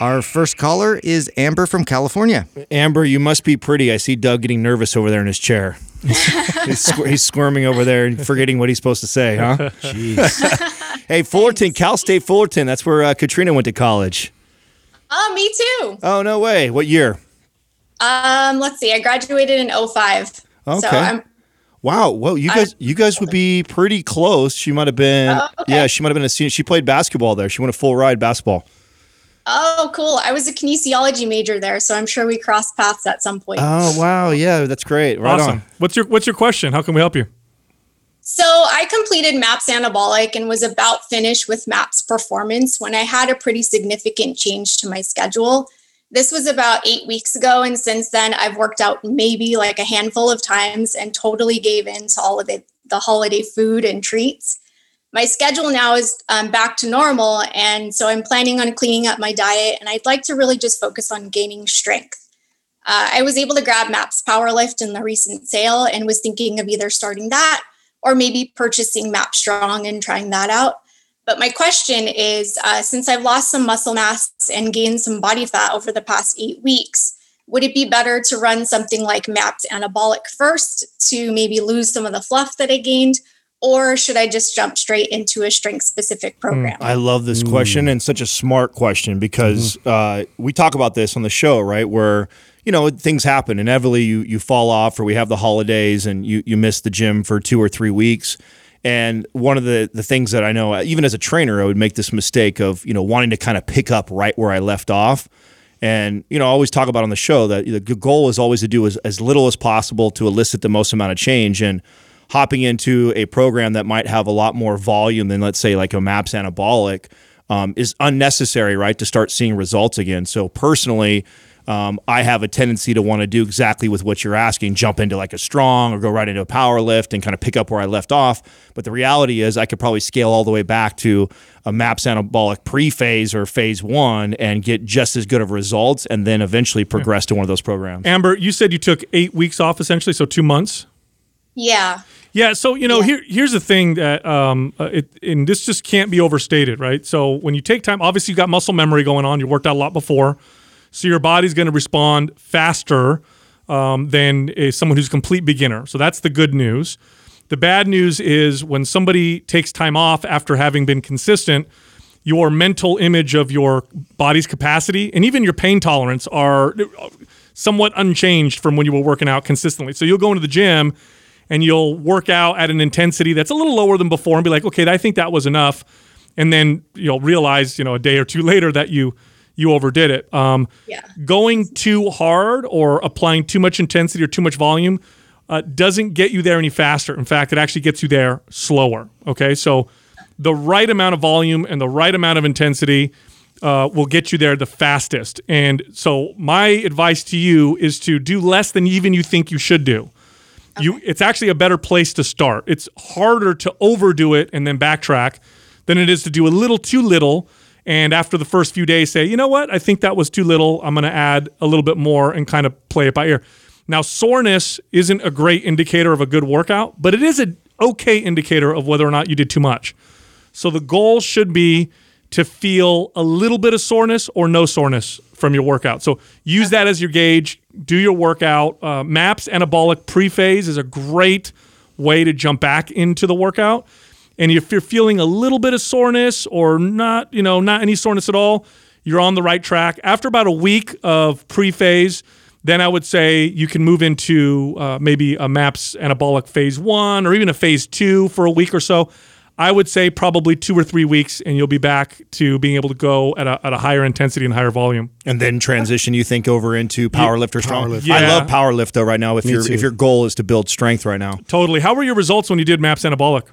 Our first caller is Amber from California. Amber, you must be pretty. I see Doug getting nervous over there in his chair. he's, squir- he's squirming over there and forgetting what he's supposed to say, huh? Jeez. hey, Fullerton, Cal State Fullerton. That's where uh, Katrina went to college. Oh, me too. Oh, no way. What year? Um, let's see. I graduated in 05. So Okay. I'm Wow. Well, you guys, you guys would be pretty close. She might have been. Oh, okay. Yeah, she might have been a senior. She played basketball there. She went a full ride basketball. Oh cool. I was a kinesiology major there, so I'm sure we crossed paths at some point. Oh wow. Yeah, that's great. Right awesome. on. What's your What's your question? How can we help you? So I completed MAPS Anabolic and was about finished with MAPS Performance when I had a pretty significant change to my schedule. This was about eight weeks ago, and since then I've worked out maybe like a handful of times and totally gave in to all of the, the holiday food and treats. My schedule now is um, back to normal, and so I'm planning on cleaning up my diet, and I'd like to really just focus on gaining strength. Uh, I was able to grab MAPS Powerlift in the recent sale and was thinking of either starting that or maybe purchasing Map Strong and trying that out. But my question is uh, since I've lost some muscle mass and gained some body fat over the past eight weeks, would it be better to run something like MAPS Anabolic first to maybe lose some of the fluff that I gained? Or should I just jump straight into a strength specific mm. program? I love this mm. question and such a smart question because mm-hmm. uh, we talk about this on the show, right? Where you know things happen inevitably. You you fall off, or we have the holidays, and you you miss the gym for two or three weeks. And one of the the things that I know, uh, even as a trainer, I would make this mistake of you know wanting to kind of pick up right where I left off. And you know, I always talk about on the show that the goal is always to do as, as little as possible to elicit the most amount of change. And hopping into a program that might have a lot more volume than, let's say, like a MAPS anabolic, um, is unnecessary, right? To start seeing results again. So personally, um, I have a tendency to want to do exactly with what you're asking, jump into like a strong or go right into a power lift and kind of pick up where I left off. But the reality is, I could probably scale all the way back to a MAPS anabolic pre phase or phase one and get just as good of results and then eventually progress to one of those programs. Amber, you said you took eight weeks off essentially, so two months. Yeah. Yeah, so you know, Yeah. here here's the thing that um, uh, it, and this just can't be overstated, right? So when you take time, obviously you've got muscle memory going on. You worked out a lot before, so your body's going to respond faster um, than a, someone who's a complete beginner. So that's the good news. The bad news is when somebody takes time off after having been consistent, your mental image of your body's capacity and even your pain tolerance are somewhat unchanged from when you were working out consistently. So you'll go into the gym and you'll work out at an intensity that's a little lower than before and be like, okay, I think that was enough. And then you'll realize, you know, a day or two later that you you overdid it. Um, Yeah. going too hard or applying too much intensity or too much volume uh, doesn't get you there any faster. In fact, it actually gets you there slower. Okay, so the right amount of volume and the right amount of intensity uh, will get you there the fastest. And so, my advice to you is to do less than even you think you should do. You, it's actually a better place to start. It's harder to overdo it and then backtrack than it is to do a little too little. And after the first few days, say, you know what? I think that was too little. I'm going to add a little bit more and kind of play it by ear. Now, soreness isn't a great indicator of a good workout, but it is an okay indicator of whether or not you did too much. So the goal should be to feel a little bit of soreness or no soreness from your workout. So use that as your gauge. Do your workout. Uh, MAPS anabolic pre-phase is a great way to jump back into the workout. And if you're feeling a little bit of soreness or not, you know, not any soreness at all, you're on the right track. After about a week of pre-phase, then I would say you can move into uh, maybe a MAPS anabolic phase one or even a phase two for a week or so. I would say probably two or three weeks, and you'll be back to being able to go at a, at a higher intensity and higher volume. and then transition you think over into power lift or strong. powerlift. I love power lift though right now. If your too. if your goal is to build strength right now, Totally. How were your results when you did MAPS anabolic?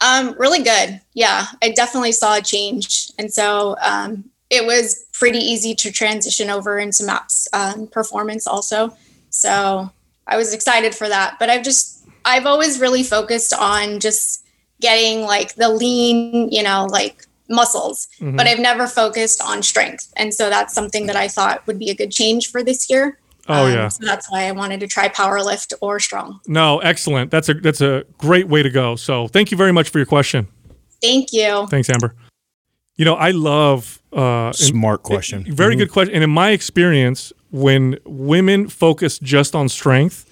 Um, really good. Yeah, I definitely saw a change, and so um, it was pretty easy to transition over into Maps um, performance also. So I was excited for that. But I've just I've always really focused on just getting like the lean, you know, like muscles, Mm-hmm. but I've never focused on strength, and so that's something that I thought would be a good change for this year. Oh, Um, yeah. So that's why I wanted to try power lift or strong. No, excellent. That's a that's a great way to go. So thank you very much for your question. Thank you. Thanks, Amber. You know, I love uh, and- smart question. Very good question. And in my experience, when women focus just on strength,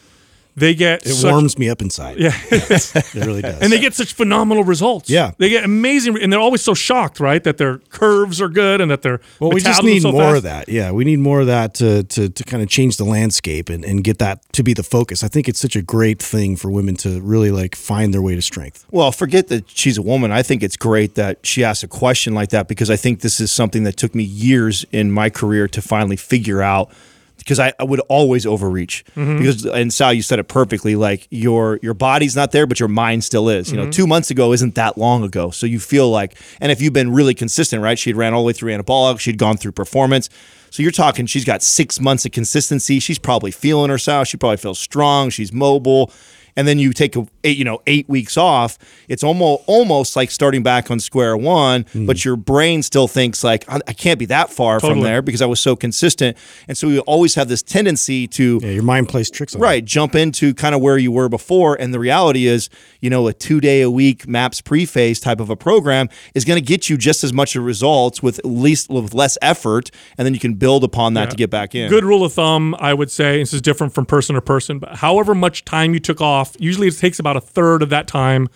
they get It such, warms me up inside. Yeah, It really does. and they get such phenomenal results. Yeah. they get amazing, and they're always so shocked, right, that their curves are good and that they're well, we just need so more fast. of that. Yeah, we need more of that to to, to kind of change the landscape and, and get that to be the focus. I think it's such a great thing for women to really like find their way to strength. Well, forget that she's a woman. I think it's great that she asked a question like that because I think this is something that took me years in my career to finally figure out. Because I, I would always overreach. Mm-hmm. Because and Sal, you said it perfectly. Like your your body's not there, but your mind still is. You know, mm-hmm. two months ago isn't that long ago. So you feel like, and if you've been really consistent, right? She'd ran all the way through anabolic. She'd gone through performance. So you're talking. She's got six months of consistency. She's probably feeling herself. She probably feels strong. She's mobile and then you take a eight, you know eight weeks off it's almost almost like starting back on square one hmm. but your brain still thinks like i, I can't be that far from there because i was so consistent. And so we always have this tendency to Yeah, your mind plays tricks on you. right jump into kind of where you were before and the reality is you know a two day a week maps pre-phase type of a program is going to get you just as much of results with at least with less effort and then you can build upon that to get back in. Good rule of thumb, I would say, this is different from person to person, but however much time you took off, usually it takes about a third of that time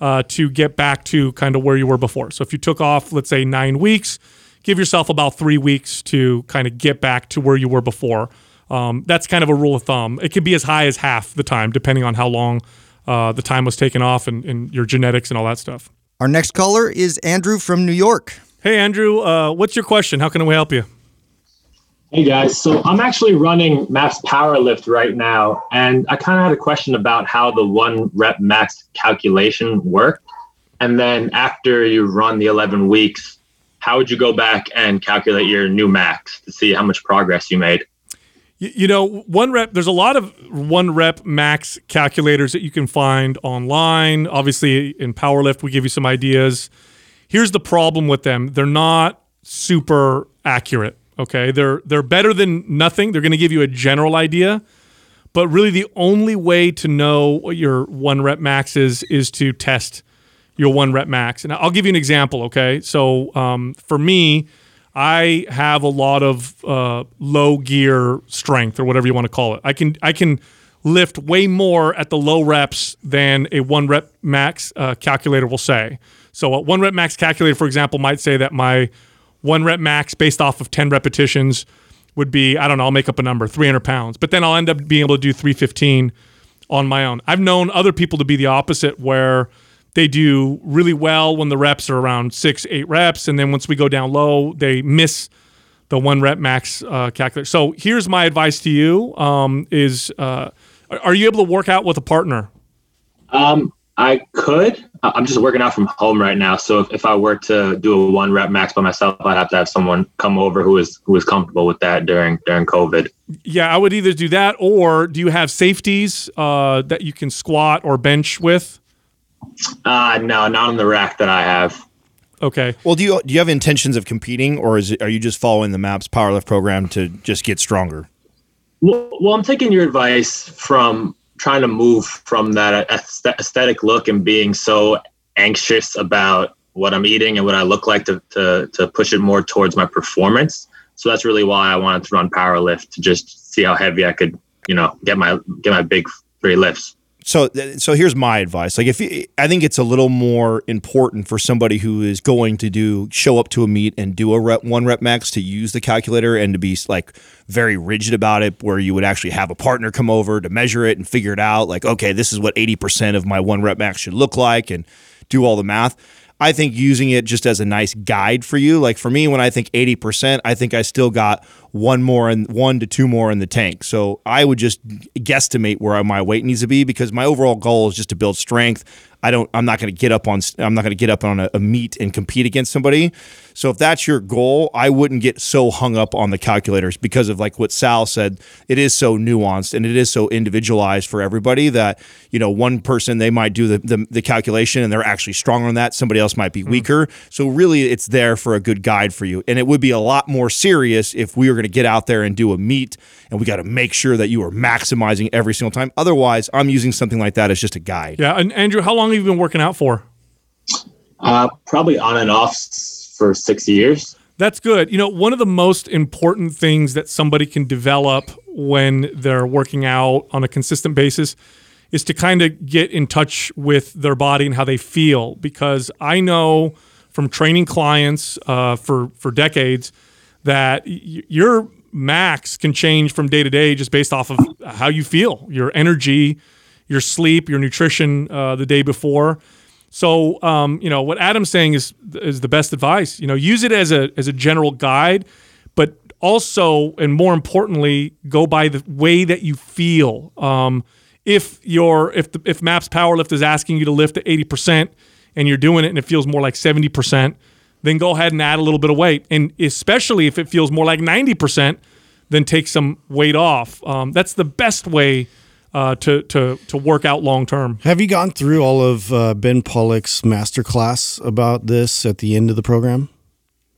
uh, to get back to kind of where you were before. So if you took off, let's say nine weeks, give yourself about three weeks to kind of get back to where you were before. Um, that's kind of a rule of thumb. It can be as high as half the time, depending on how long uh, the time was taken off and, and your genetics and all that stuff. Our next caller is Andrew from New York. Hey, Andrew, uh, what's your question? How can we help you? Hey guys, so I'm actually running Maps Powerlift right now, and I kind of had a question about how the one rep max calculation worked. And then after you run the 11 weeks, how would you go back and calculate your new max to see how much progress you made? You know, one rep, there's a lot of one rep max calculators that you can find online. Obviously, in Powerlift, we give you some ideas. Here's the problem with them they're not super accurate Okay, they're they're better than nothing. They're going to give you a general idea, but really the only way to know what your one rep max is is to test your one rep max. And I'll give you an example. Okay, so um, for me, I have a lot of uh, low gear strength or whatever you want to call it. I can I can lift way more at the low reps than a one rep max uh, calculator will say. So a one rep max calculator, for example, might say that my one rep max based off of 10 repetitions would be, I don't know, I'll make up a number, 300 pounds. But then I'll end up being able to do 315 on my own. I've known other people to be the opposite where they do really well when the reps are around six, eight reps. And then once we go down low, they miss the one rep max uh, calculator. So here's my advice to you um, is, uh, are you able to work out with a partner? Um, I could. I'm just working out from home right now. So if, if I were to do a one rep max by myself, I'd have to have someone come over who is who is comfortable with that during during COVID. Yeah, I would either do that or do you have safeties uh, that you can squat or bench with? Uh no, not on the rack that I have. Okay. Well, do you do you have intentions of competing, or is it, are you just following the MAPS Powerlift program to just get stronger? Well, well, I'm taking your advice from trying to move from that aesthetic look and being so anxious about what I'm eating and what I look like to, to, to push it more towards my performance. So that's really why I wanted to run power lift to just see how heavy I could, you know, get my get my big three lifts so so here's my advice like if i think it's a little more important for somebody who is going to do show up to a meet and do a rep one rep max to use the calculator and to be like very rigid about it where you would actually have a partner come over to measure it and figure it out like okay this is what 80% of my one rep max should look like and do all the math I think using it just as a nice guide for you. Like for me, when I think 80%, I think I still got one more and one to two more in the tank. So I would just guesstimate where my weight needs to be because my overall goal is just to build strength. I don't. I'm not going to get up on. I'm not going to get up on a, a, meet and compete against somebody. So if that's your goal, I wouldn't get so hung up on the calculators because of like what Sal said. It is so nuanced and it is so individualized for everybody that you know one person they might do the the, the calculation and they're actually stronger on that. Somebody else might be mm. weaker. So really, it's there for a good guide for you. And it would be a lot more serious if we were going to get out there and do a meet and we got to make sure that you are maximizing every single time. Otherwise, I'm using something like that as just a guide. Yeah. And Andrew, how long have you been working out for? Uh, probably on and off for six years. That's good. You know, one of the most important things that somebody can develop when they're working out on a consistent basis is to kind of get in touch with their body and how they feel. Because I know from training clients uh, for for decades that y- your max can change from day to day just based off of how you feel, your energy, your sleep, your nutrition uh, the day before. So, um, you know, what Adam's saying is is the best advice. You know, use it as a as a general guide, but also and more importantly, go by the way that you feel. Um, if your if the, if Maps Powerlift is asking you to lift at eighty percent and you're doing it and it feels more like seventy percent, then go ahead and add a little bit of weight. And especially if it feels more like ninety percent, then take some weight off. Um, that's the best way uh, to to to work out long term. Have you gone through all of uh, Ben Pollack's masterclass about this at the end of the program?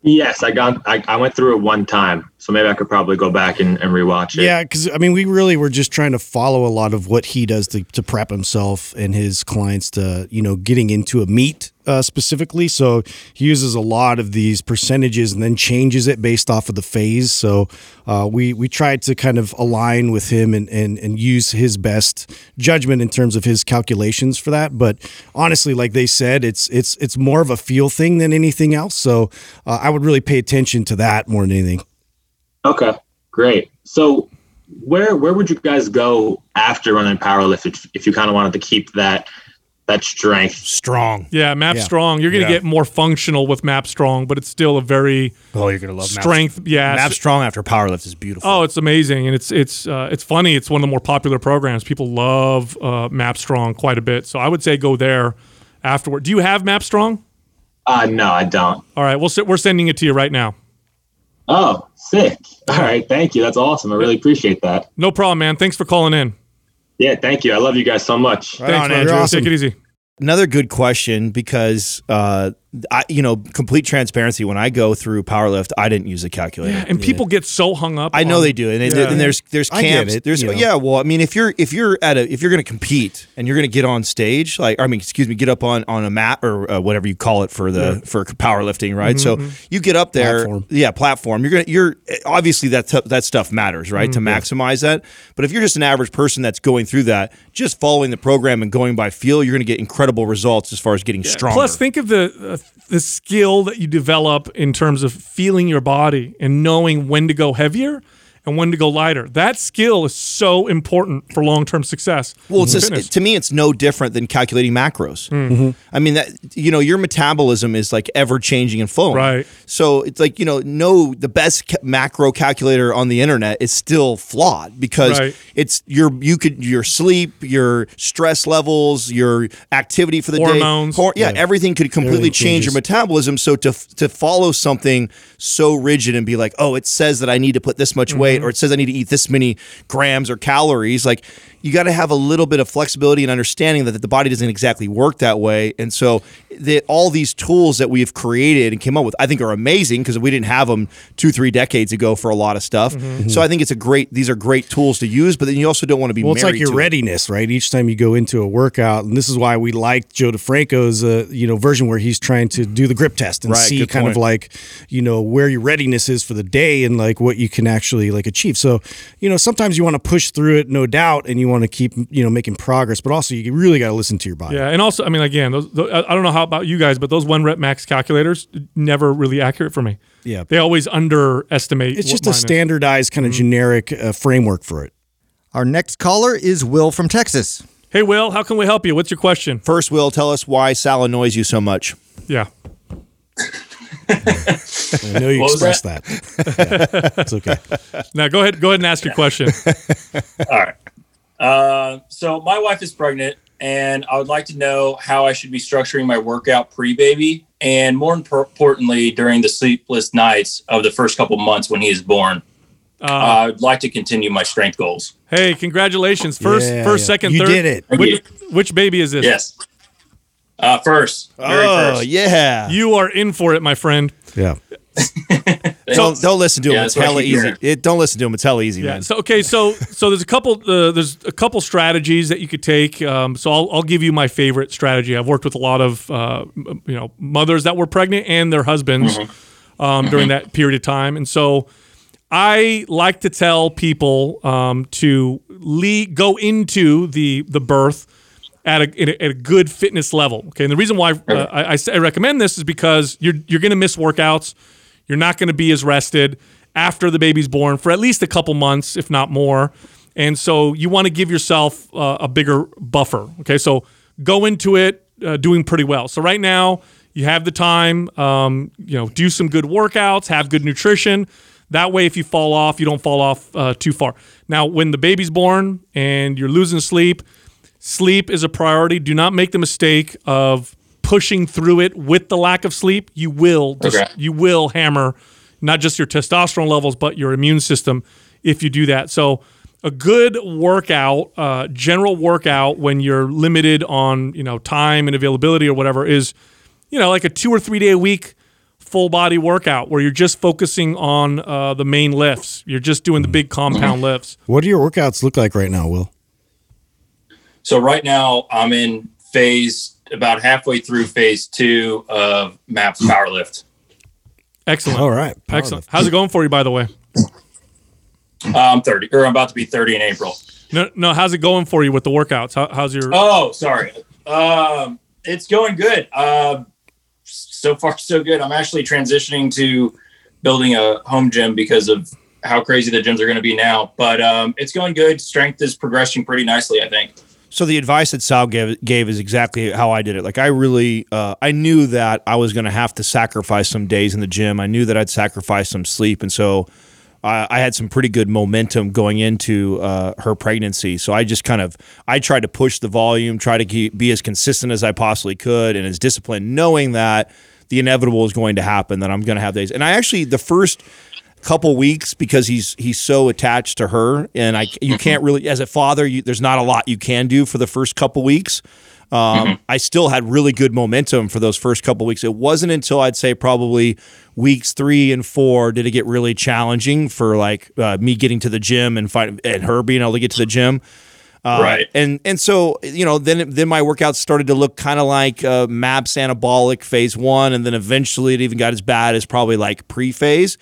Yes, I got. I, I went through it one time, so maybe I could probably go back and, and rewatch it. Yeah, because I mean, we really were just trying to follow a lot of what he does to, to prep himself and his clients to, you know, getting into a meet uh, specifically. So he uses a lot of these percentages and then changes it based off of the phase. So uh, we we tried to kind of align with him and, and and use his best judgment in terms of his calculations for that. But honestly, like they said, it's it's it's more of a feel thing than anything else. So uh, I would really pay attention to that more than anything. Okay, great. So where where would you guys go after running powerlift if, if you kind of wanted to keep that that strength? Strong. Yeah, Map Yeah. Strong. You're going to Yeah. get more functional with Map Strong, but it's still a very Oh, you're gonna love strength. yeah, Map Strong after power powerlift is beautiful. Oh, it's amazing, and it's it's uh, it's funny. It's one of the more popular programs. People love uh, Map Strong quite a bit. So I would say go there afterward. Do you have Map Strong? Uh, no, I don't. All right, we'll we're sending it to you right now. Oh, sick. All right, thank you. That's awesome. I really appreciate that. No problem, man. Thanks for calling in. Yeah, thank you. I love you guys so much. Right Thanks, on, man. Andrew. awesome. Take it easy. Another good question because uh, I, you know, complete transparency. When I go through powerlift, I didn't use a calculator. And people get so hung up. I know on- they do, and, and- Yeah. and there's there's I get camps. it, there's you know. yeah. Well, I mean, if you're if you're at a if you're going to compete and you're going to get on stage, like I mean, excuse me, get up on on a mat or uh, whatever you call it for the for powerlifting, right? So you get up there, Platform. yeah, platform. You're gonna you're obviously that t- that stuff matters, right? To maximize that. But if you're just an average person that's going through that, just following the program and going by feel, you're going to get incredible results as far as getting stronger. Plus, think of the uh, the skill that you develop in terms of feeling your body and knowing when to go heavier and when to go lighter. That skill is so important for long term success. Well, it's just, fitness. to me, it's no different than calculating macros. Mm-hmm. I mean, that you know, your metabolism is like ever changing and flowing. Right. So it's like you know, no, the best ca- macro calculator on the internet is still flawed because Right. it's your you could your sleep, your stress levels, your activity for the Hormones. day, Hor- yeah, everything could completely Everything change your metabolism. So to to follow something so rigid and be like, oh, it says that I need to put this much weight, or it says I need to eat this many grams or calories, like you got to have a little bit of flexibility and understanding that the body doesn't exactly work that way. And so that all these tools that we've created and came up with, I think are amazing because we didn't have them two, three decades ago for a lot of stuff. So I think it's a great, these are great tools to use, but then you also don't want to be Well, it's like your to it. readiness, right? Each time you go into a workout, and this is why we like Joe DeFranco's, uh, you know, version where he's trying to do the grip test and Right, see kind of like, you know, where your readiness is for the day and like what you can actually like achieve. So, you know, sometimes you want to push through it, no doubt, and you want to keep, you know, making progress, but also you really got to listen to your body. Yeah, and also, I mean, again, those, tho- I I don't know how about you guys, but those one rep max calculators never really accurate for me. Yeah. They always underestimate. It's what just a mine is. standardized kind of generic uh, framework for it. Our next caller is Will from Texas. Hey, Will, how can we help you? What's your question? First, Will, tell us why Sal annoys you so much. Yeah. I know you What was expressed that. Yeah, it's okay. Now go ahead. Go ahead and ask your question. All right. Uh, so my wife is pregnant, and I would like to know how I should be structuring my workout pre-baby, and more importantly, during the sleepless nights of the first couple months when he is born. Uh, I'd like to continue my strength goals. Hey, congratulations! First, Yeah, first, yeah. second, You third. did it. Which, which baby is this? Yes. Uh, first, very oh, first. yeah. You are in for it, my friend. Yeah. don't, don't listen to him. Yeah, it's that's hella easy. It, don't listen to him. It's hella easy, Yeah. man. So okay, so so there's a couple uh, there's a couple strategies that you could take. Um, so I'll I'll give you my favorite strategy. I've worked with a lot of uh, you know mothers that were pregnant and their husbands um, during that period of time, and so I like to tell people um, to le- go into the the birth at a, at a good fitness level. Okay, and the reason why uh, I, I, I recommend this is because you're you're going to miss workouts. You're not going to be as rested after the baby's born for at least a couple months, if not more. And so you want to give yourself uh, a bigger buffer. Okay, so go into it uh, doing pretty well. So right now you have the time. Um, you know, do some good workouts, have good nutrition. That way, if you fall off, you don't fall off uh, too far. Now, when the baby's born and you're losing sleep, sleep is a priority. Do not make the mistake of pushing through it with the lack of sleep. You will dis- Okay. you will hammer not just your testosterone levels but your immune system if you do that. So a good workout, uh, general workout when you're limited on you know time and availability or whatever is you know like a two or three day a week full body workout where you're just focusing on uh, the main lifts. You're just doing the big compound lifts. What do your workouts look like right now, Will? So right now I'm in phase about halfway through phase two of MAPS Powerlift. Excellent. All right. Excellent. How's it going for you, by the way? Uh, I'm 30, or I'm about to be 30 in April. No, no. How's it going for you with the workouts? How, how's your? Oh, sorry. Um, it's going good. Uh, so far, so good. I'm actually transitioning to building a home gym because of how crazy the gyms are going to be now. But um, it's going good. Strength is progressing pretty nicely, I think. So the advice that Sal gave, gave is exactly how I did it. Like I really, uh, I knew that I was going to have to sacrifice some days in the gym. I knew that I'd sacrifice some sleep, and so I, I had some pretty good momentum going into uh, her pregnancy. So I just kind of, I tried to push the volume, try to keep, be as consistent as I possibly could, and as disciplined, knowing that the inevitable is going to happen. That I'm going to have days, and I actually the first couple weeks because he's he's so attached to her and I you can't really as a father you, there's not a lot you can do for the first couple weeks. Um, I still had really good momentum for those first couple weeks. It wasn't until I'd say probably weeks three and four did it get really challenging for like uh, me getting to the gym and find, and her being able to get to the gym. Uh, Right. And and so you know then then my workouts started to look kind of like uh, MAPS anabolic phase one, and then eventually it even got as bad as probably like pre phase.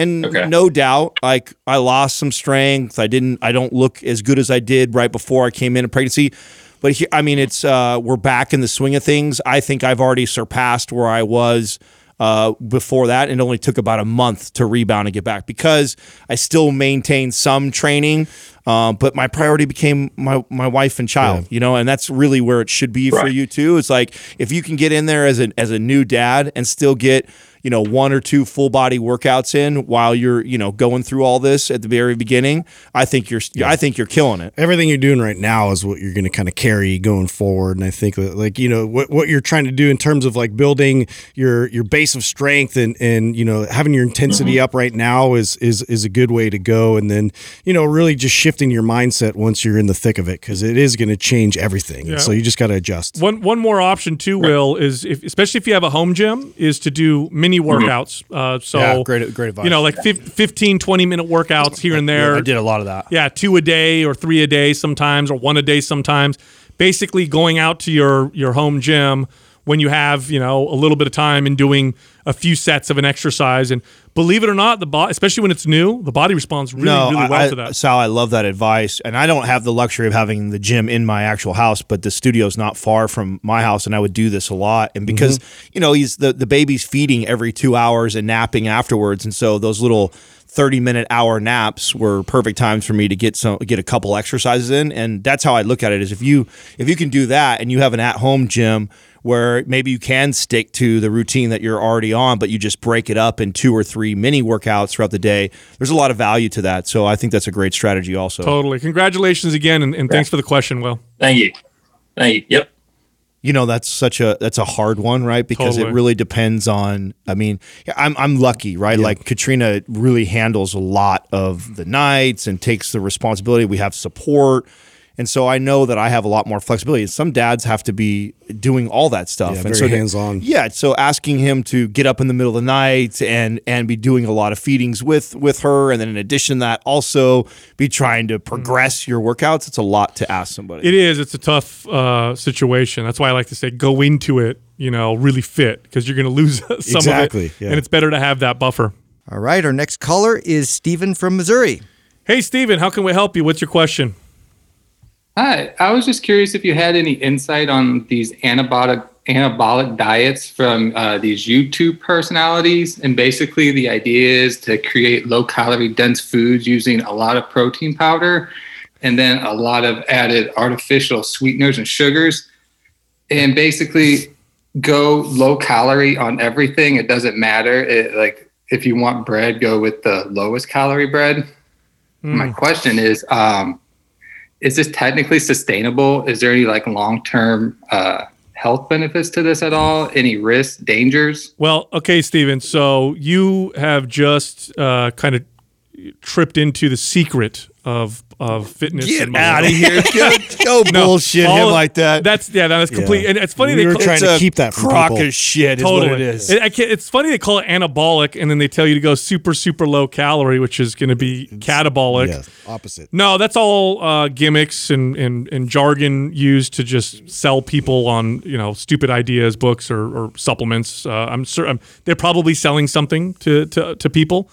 And Okay. no doubt, like I lost some strength. I didn't. I don't look as good as I did right before I came into pregnancy. But he, I mean, it's uh, we're back in the swing of things. I think I've already surpassed where I was uh, before that, and it only took about a month to rebound and get back because I still maintained some training, um, but my priority became my my wife and child. You know, and that's really where it should be for you too. It's like if you can get in there as a as a new dad and still get you know one or two full body workouts in while you're you know going through all this at the very beginning, I think you're I think you're killing it. everything you're doing right now is what you're going to kind of carry going forward and i think that like you know what, what you're trying to do in terms of like building your your base of strength and and you know having your intensity mm-hmm. up right now is is is a good way to go and then you know really just shifting your mindset once you're in the thick of it because it is going to change everything Yeah. so you just got to adjust One one more option too, Will, is if, especially if you have a home gym, is to do mini workouts. Uh, so Yeah, great- great advice. You know, like fif- 15, 20 minute workouts here and there. I did a lot of that. Yeah, two a day or three a day sometimes, or one a day sometimes. Basically, going out to your your home gym when you have you know a little bit of time and doing a few sets of an exercise. And believe it or not, the body, especially when it's new, the body responds really really I- well I- to that. Sal, I love that advice, and I don't have the luxury of having the gym in my actual house, but the studio's not far from my house, and I would do this a lot. And because mm-hmm. you know he's the the baby's feeding every two hours and napping afterwards, and so those little. 30 minute hour naps were perfect times for me to get some get a couple exercises in and that's how I look at it is if you if you can do that and you have an at home gym where maybe you can stick to the routine that you're already on, but you just break it up in two or three mini workouts throughout the day. There's a lot of value to that. So I think that's a great strategy also. Totally. Congratulations again, and, and thanks for the question, Will. Thank you. Thank you. Yep. You know, that's such a that's a hard one, right? Because Totally. it really depends on I mean, I'm I'm lucky, right? Like Katrina really handles a lot of the nights and takes the responsibility. We have support. And so I know that I have a lot more flexibility. Some dads have to be doing all that stuff. Yeah, and very so hands-on. Yeah, so asking him to get up in the middle of the night and and be doing a lot of feedings with with her, and then in addition to that, also be trying to progress your workouts. It's a lot to ask somebody. It is. It's a tough uh, situation. That's why I like to say go into it, you know, really fit because you're going to lose some Exactly, of it, yeah. and it's better to have that buffer. All right, our next caller is Stephen from Missouri. Hey, Stephen, how can we help you? What's your question? Hi, I was just curious if you had any insight on these anabolic anabolic diets from uh, these YouTube personalities. And basically, the idea is to create low calorie dense foods using a lot of protein powder and then a lot of added artificial sweeteners and sugars. And basically, go low calorie on everything. It doesn't matter. It, like if you want bread, go with the lowest calorie bread. My question is, um, is this technically sustainable? Is there any like long term uh, health benefits to this at all? Any risks, dangers? Well, okay, Steven. So you have just uh, kind of tripped into the secret of of fitness. Get and out of here! Go, go No, bullshit him of- like that. That's yeah, that's complete. And it's funny We they were call- trying It's to a keep that from crock people. of shit. Is totally. what it is. I can't, it's funny they call it anabolic, and then they tell you to go super super low calorie, which is going to be catabolic. yeah opposite No, that's all uh, gimmicks and, and, and jargon used to just sell people on you know stupid ideas, books or, or supplements. Uh, I'm certain they're probably selling something to to, to people.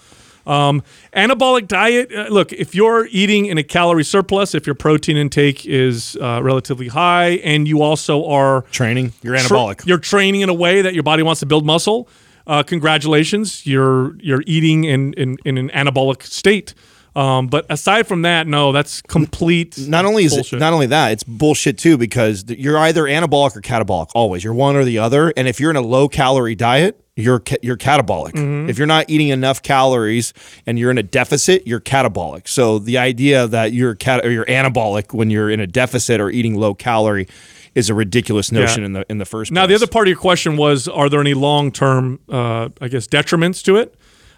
Um, anabolic diet. Uh, look, if you're eating in a calorie surplus, if your protein intake is uh, relatively high, and you also are Training. You're tra- anabolic. you're training in a way that your body wants to build muscle. uh, congratulations, you're you're eating in in, in an anabolic state. Um, but aside from that, no, that's complete. Not only is bullshit. it not only that, it's bullshit too because you're either anabolic or catabolic always. You're one or the other. And if you're in a low calorie diet, you're you're catabolic. Mm-hmm. If you're not eating enough calories and you're in a deficit, you're catabolic. So the idea that you're cat or you're anabolic when you're in a deficit or eating low calorie is a ridiculous notion Yeah. in the in the first Now, the other part of your question was, are there any long term, uh, I guess, detriments to it?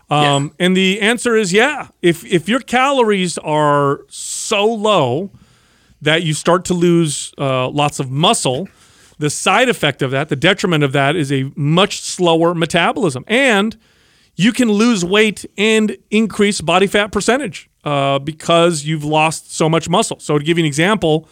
Um, And the answer is yeah. If if your calories are so low that you start to lose uh, lots of muscle, the side effect of that, the detriment of that, is a much slower metabolism, and you can lose weight and increase body fat percentage uh, because you've lost so much muscle. So to give you an example,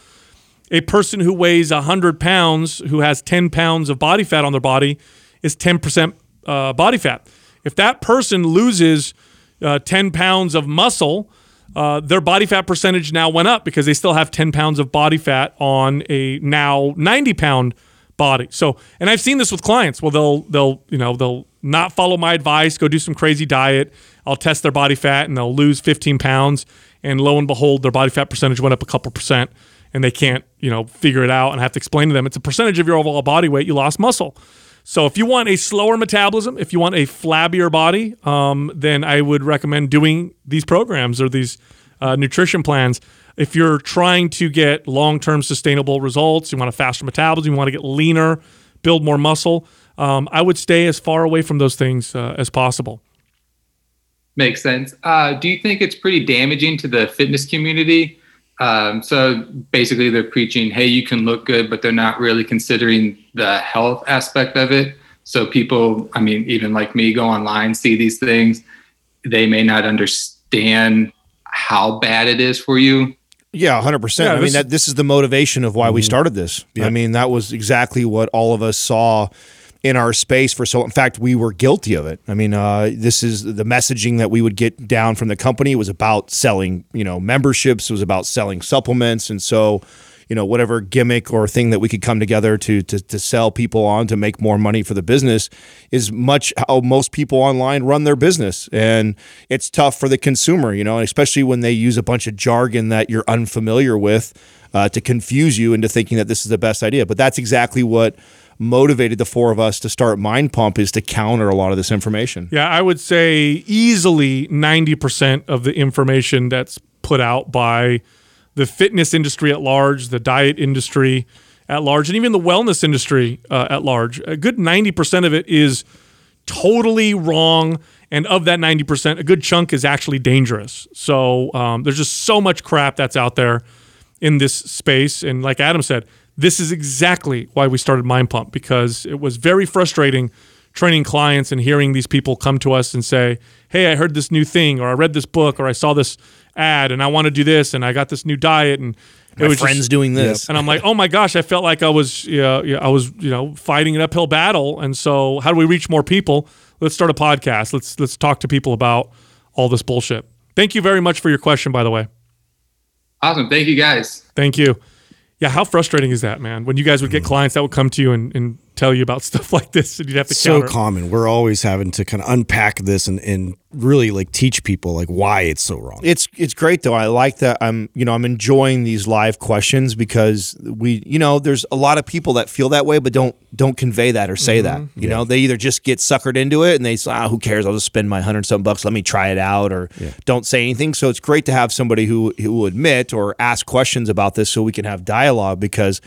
a person who weighs 100 pounds, who has 10 pounds of body fat on their body, is 10% uh, body fat. If that person loses uh, 10 pounds of muscle, uh, their body fat percentage now went up because they still have 10 pounds of body fat on a now 90 pound body. So, and I've seen this with clients. Well, they'll they'll you know they'll not follow my advice, go do some crazy diet. I'll test their body fat and they'll lose 15 pounds, and lo and behold, their body fat percentage went up a couple percent, and they can't you know figure it out. And I have to explain to them it's a percentage of your overall body weight. You lost muscle. So if you want a slower metabolism, if you want a flabbier body, um, then I would recommend doing these programs or these uh, nutrition plans. If you're trying to get long-term sustainable results, you want a faster metabolism, you want to get leaner, build more muscle, um, I would stay as far away from those things uh, as possible. Makes sense. Uh, do you think it's pretty damaging to the fitness community? Um, so basically, they're preaching, "Hey, you can look good," but they're not really considering the health aspect of it. So people, I mean, even like me, go online, see these things. They may not understand how bad it is for you. Yeah, hundred percent. Yeah, I mean, that this is the motivation of why we started this. I mean, that was exactly what all of us saw in our space for so. In fact, we were guilty of it. I mean, uh, this is the messaging that we would get down from the company. It was about selling, you know, memberships. It was about selling supplements, and so. You know, whatever gimmick or thing that we could come together to, to to sell people on to make more money for the business is much how most people online run their business, and it's tough for the consumer. You know, especially when they use a bunch of jargon that you're unfamiliar with uh, to confuse you into thinking that this is the best idea. But that's exactly what motivated the four of us to start Mind Pump is to counter a lot of this information. Yeah, I would say easily 90% of the information that's put out by the fitness industry at large, the diet industry at large, and even the wellness industry uh, at large. A good 90% of it is totally wrong. And of that 90%, a good chunk is actually dangerous. So um, there's just so much crap that's out there in this space. And like Adam said, this is exactly why we started Mind Pump because it was very frustrating training clients and hearing these people come to us and say, Hey, I heard this new thing, or I read this book, or I saw this ad, and I want to do this, and I got this new diet, and it My was friend's just- doing this. and I'm like, oh my gosh, I felt like I was, yeah, yeah, I was, you know, fighting an uphill battle. And so, how do we reach more people? Let's start a podcast. Let's let's talk to people about all this bullshit. Thank you very much for your question, by the way. Awesome. Thank you guys. Thank you. Yeah, how frustrating is that, man? When you guys would get mm. clients that would come to you and, and tell you about stuff like this, and you'd have to so counter. it. common. We're always having to kind of unpack this and, and really like teach people like why it's so wrong. It's it's great though. I like that. I'm you know I'm enjoying these live questions because we you know there's a lot of people that feel that way but don't don't convey that or say that. You know they either just get suckered into it and they say ah who cares I'll just spend my hundred something bucks let me try it out or don't say anything. So it's great to have somebody who who will admit or ask questions about this so we can have dialogue because.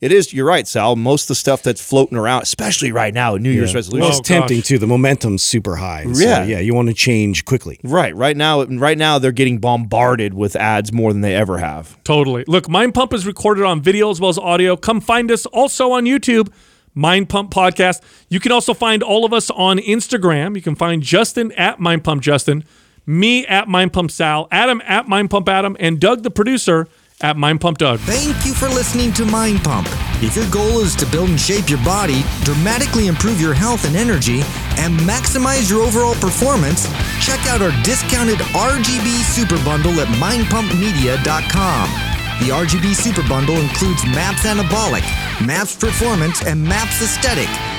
It is. You're right, Sal. Most of the stuff that's floating around, especially right now, New Year's Well, resolution. it's oh, tempting too. The momentum's super high. So, Yeah. yeah. You want to change quickly. Right, right now, right now they're getting bombarded with ads more than they ever have. Totally. Look, Mind Pump is recorded on video as well as audio. Come find us also on YouTube, Mind Pump Podcast. You can also find all of us on Instagram. You can find Justin at Mind Pump Justin, me at Mind Pump Sal, Adam at Mind Pump Adam, and Doug, the producer, at Mind Pump Doug. Thank you for listening to Mind Pump. If your goal is to build and shape your body, dramatically improve your health and energy, and maximize your overall performance, check out our discounted RGB Super Bundle at mindpumpmedia.com. The RGB Super Bundle includes MAPS Anabolic, MAPS Performance, and MAPS Aesthetic,